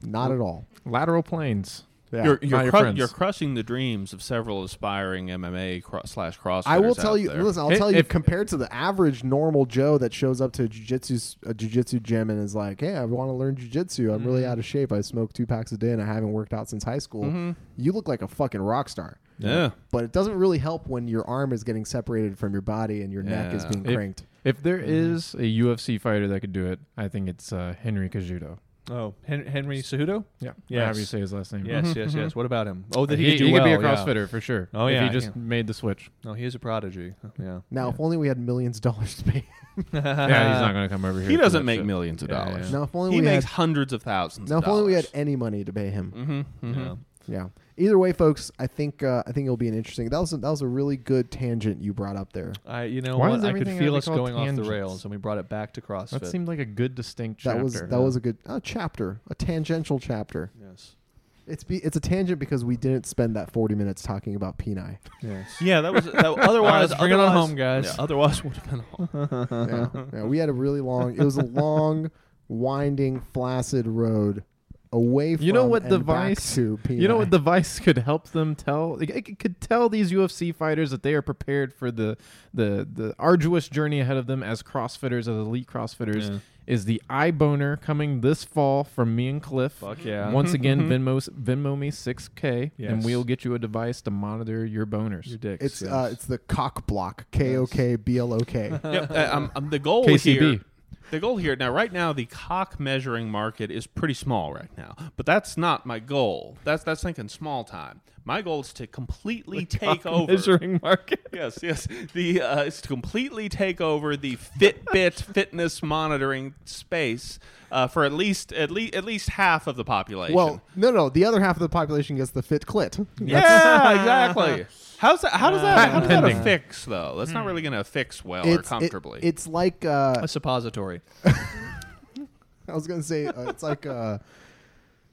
Not at all. Lateral planes. Yeah. You're you're, cru- you're crushing the dreams of several aspiring MMA cro- slash cross. I will tell you. there. Listen, I'll If- tell you. if- compared to the average normal Joe that shows up to a jujitsu a jujitsu gym and is like, "Hey, I want to learn jujitsu. I'm really Mhm. out of shape. I smoke two packs a day and I haven't worked out since high school." Mhm. You look like a fucking rock star. Yeah. But it doesn't really help when your arm is getting separated from your body and your neck is being cranked. If there Mhm. is a UFC fighter that could do it, I think it's uh, Henry Cejudo. Oh Hen- Henry Cejudo Yeah, Yes. however you say his last name. yes Mhm, yes mhm. yes what about him oh that he, he, could do he could be a well, yeah. CrossFitter for sure. Oh, if yeah, he just yeah. made the switch. no he is a prodigy yeah Now, if only we had millions of dollars to pay. yeah, he's not going to come over here. He for doesn't that make shit. millions of Yeah, dollars. yeah. Now, if only He we makes had. hundreds of thousands. Now, of if only we had dollars. any money to pay him. Mm-hmm, mm-hmm. Yeah. Yeah. Either way, folks, I think uh, I think it'll be an interesting. That was a, that was a really good tangent you brought up there. I you know Why what is I could everything feel gotta us be called going off the rails and we brought it back to CrossFit That seemed like a good distinct chapter. That was that was a good uh, chapter, a tangential chapter. yes It's be, it's a tangent because we didn't spend that forty minutes talking about Peni. yes Yeah, that was that, otherwise. let's bring it on otherwise- home, guys. yeah, otherwise, would have been. Home. yeah, yeah, we had a really long. It was a long, winding, flaccid road away from. You know what and device- back to Peni. You know what device could help them tell? It, it could tell these UFC fighters that they are prepared for the the the arduous journey ahead of them as CrossFitters, as elite CrossFitters. Yeah. Is the eye boner coming this fall from me and Cliff? fuck yeah Once again, Venmo Venmo me six k, and we'll get you a device to monitor your boners. your dicks It's yes. uh, it's the cock block. K O K B L O K. yep. uh, um, um, the goal KCB. here. The goal here now, right now, the cock measuring market is pretty small right now, but that's not my goal. That's that's thinking small time. My goal is to completely take over. measuring market Yes, yes. The uh, is to completely take over the Fitbit fitness monitoring space uh, for at least at least at least half of the population. Well, no, no. The other half of the population gets the fit clit. yeah, exactly. How's that? How does that? How does that Pending. affix though? That's not really going to affix well or It's it- comfortably. it's like uh, a suppository I was gonna say uh, it's like uh,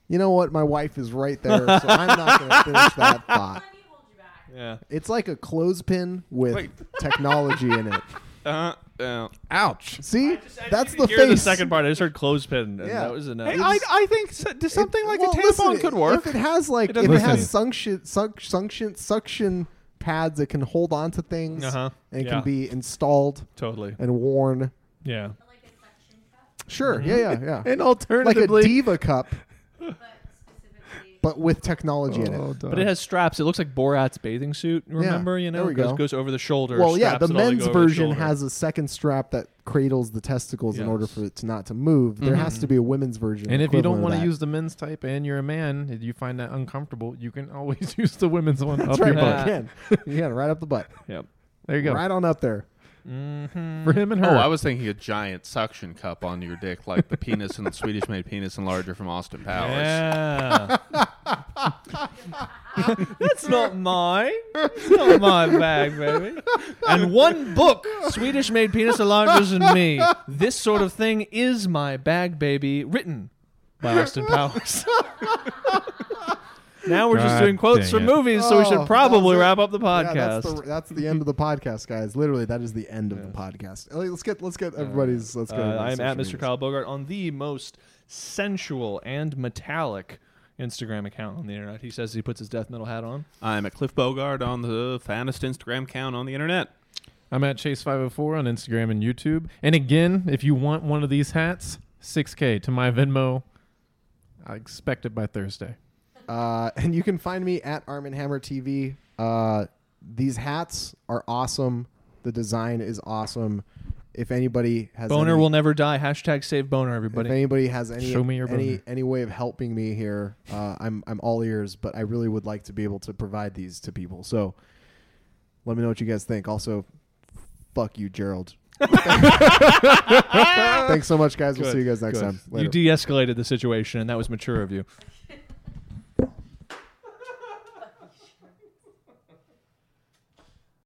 you know what? My wife is right there, so I'm not gonna finish that thought. Let me hold you back. yeah It's like a clothespin with Wait. technology in it. uh, uh, Ouch! See, that's the Hear face. the second part I just heard clothespin and Yeah. that was enough hey, I, I think s- does something It- like well, a tampon listen, could work. If it has like It if doesn't it has Listen. suction, suck, suction, suction pads that can hold on to things Uh-huh. and Yeah. can be installed totally and worn. yeah Like a suction Sure, yeah, yeah, yeah. And like a alternatively, diva cup, but with technology in it. Oh, but it has straps it looks like Borat's bathing suit remember you know there we goes, go. goes over the shoulder Well, yeah, the it all to men's go over the version shoulder. has a second strap that cradles the testicles in order Yes. for it to not to move. There has to mm-hmm. be a women's version. and if you don't want want to use the men's type and you're a man, and you find that uncomfortable, you can always use the women's one that's up right, your you butt. can. You can right up the butt, yep There you go. right on up there. Mm-hmm. For him and her. Oh, I was thinking a giant suction cup on your dick, like the penis and the Swedish made penis enlarger from Austin Powers. Yeah. That's not mine. It's not my bag, baby. And one book, Swedish made penis enlargers and me. This sort of thing is my bag, baby. Written by Austin Powers. now we're just God doing quotes dang from it. movies, so we Oh, should that probably was it. wrap up the Yeah, podcast. that's, the, that's the end of the podcast, guys. Literally, that is the end of the podcast. Uh, Let's get let's get everybody's. Let's Uh, go. to the I'm at Mr. medias. Kyle Bogart on the most sensual and metallic Instagram account on the internet. He says he puts his death metal hat on. I'm at Cliff Bogard on the fattest Instagram account on the internet. I'm at Chase504 on Instagram and YouTube. And again, if you want one of these hats, 6K to my Venmo. I expect it by Thursday. Uh, and you can find me at Arm and Hammer TV. Uh, these hats are awesome. The design is awesome. If anybody has Boner any, will never die. Hashtag save boner, everybody. if anybody has any Show me your any boner. any way of helping me here, uh, I'm I'm all ears. But I really would like to be able to provide these to people. So let me know what you guys think. Also, fuck you, Gerald. Thanks so much, guys. We'll Good, see you guys next Good. time. You de-escalated the situation, and that was mature of you.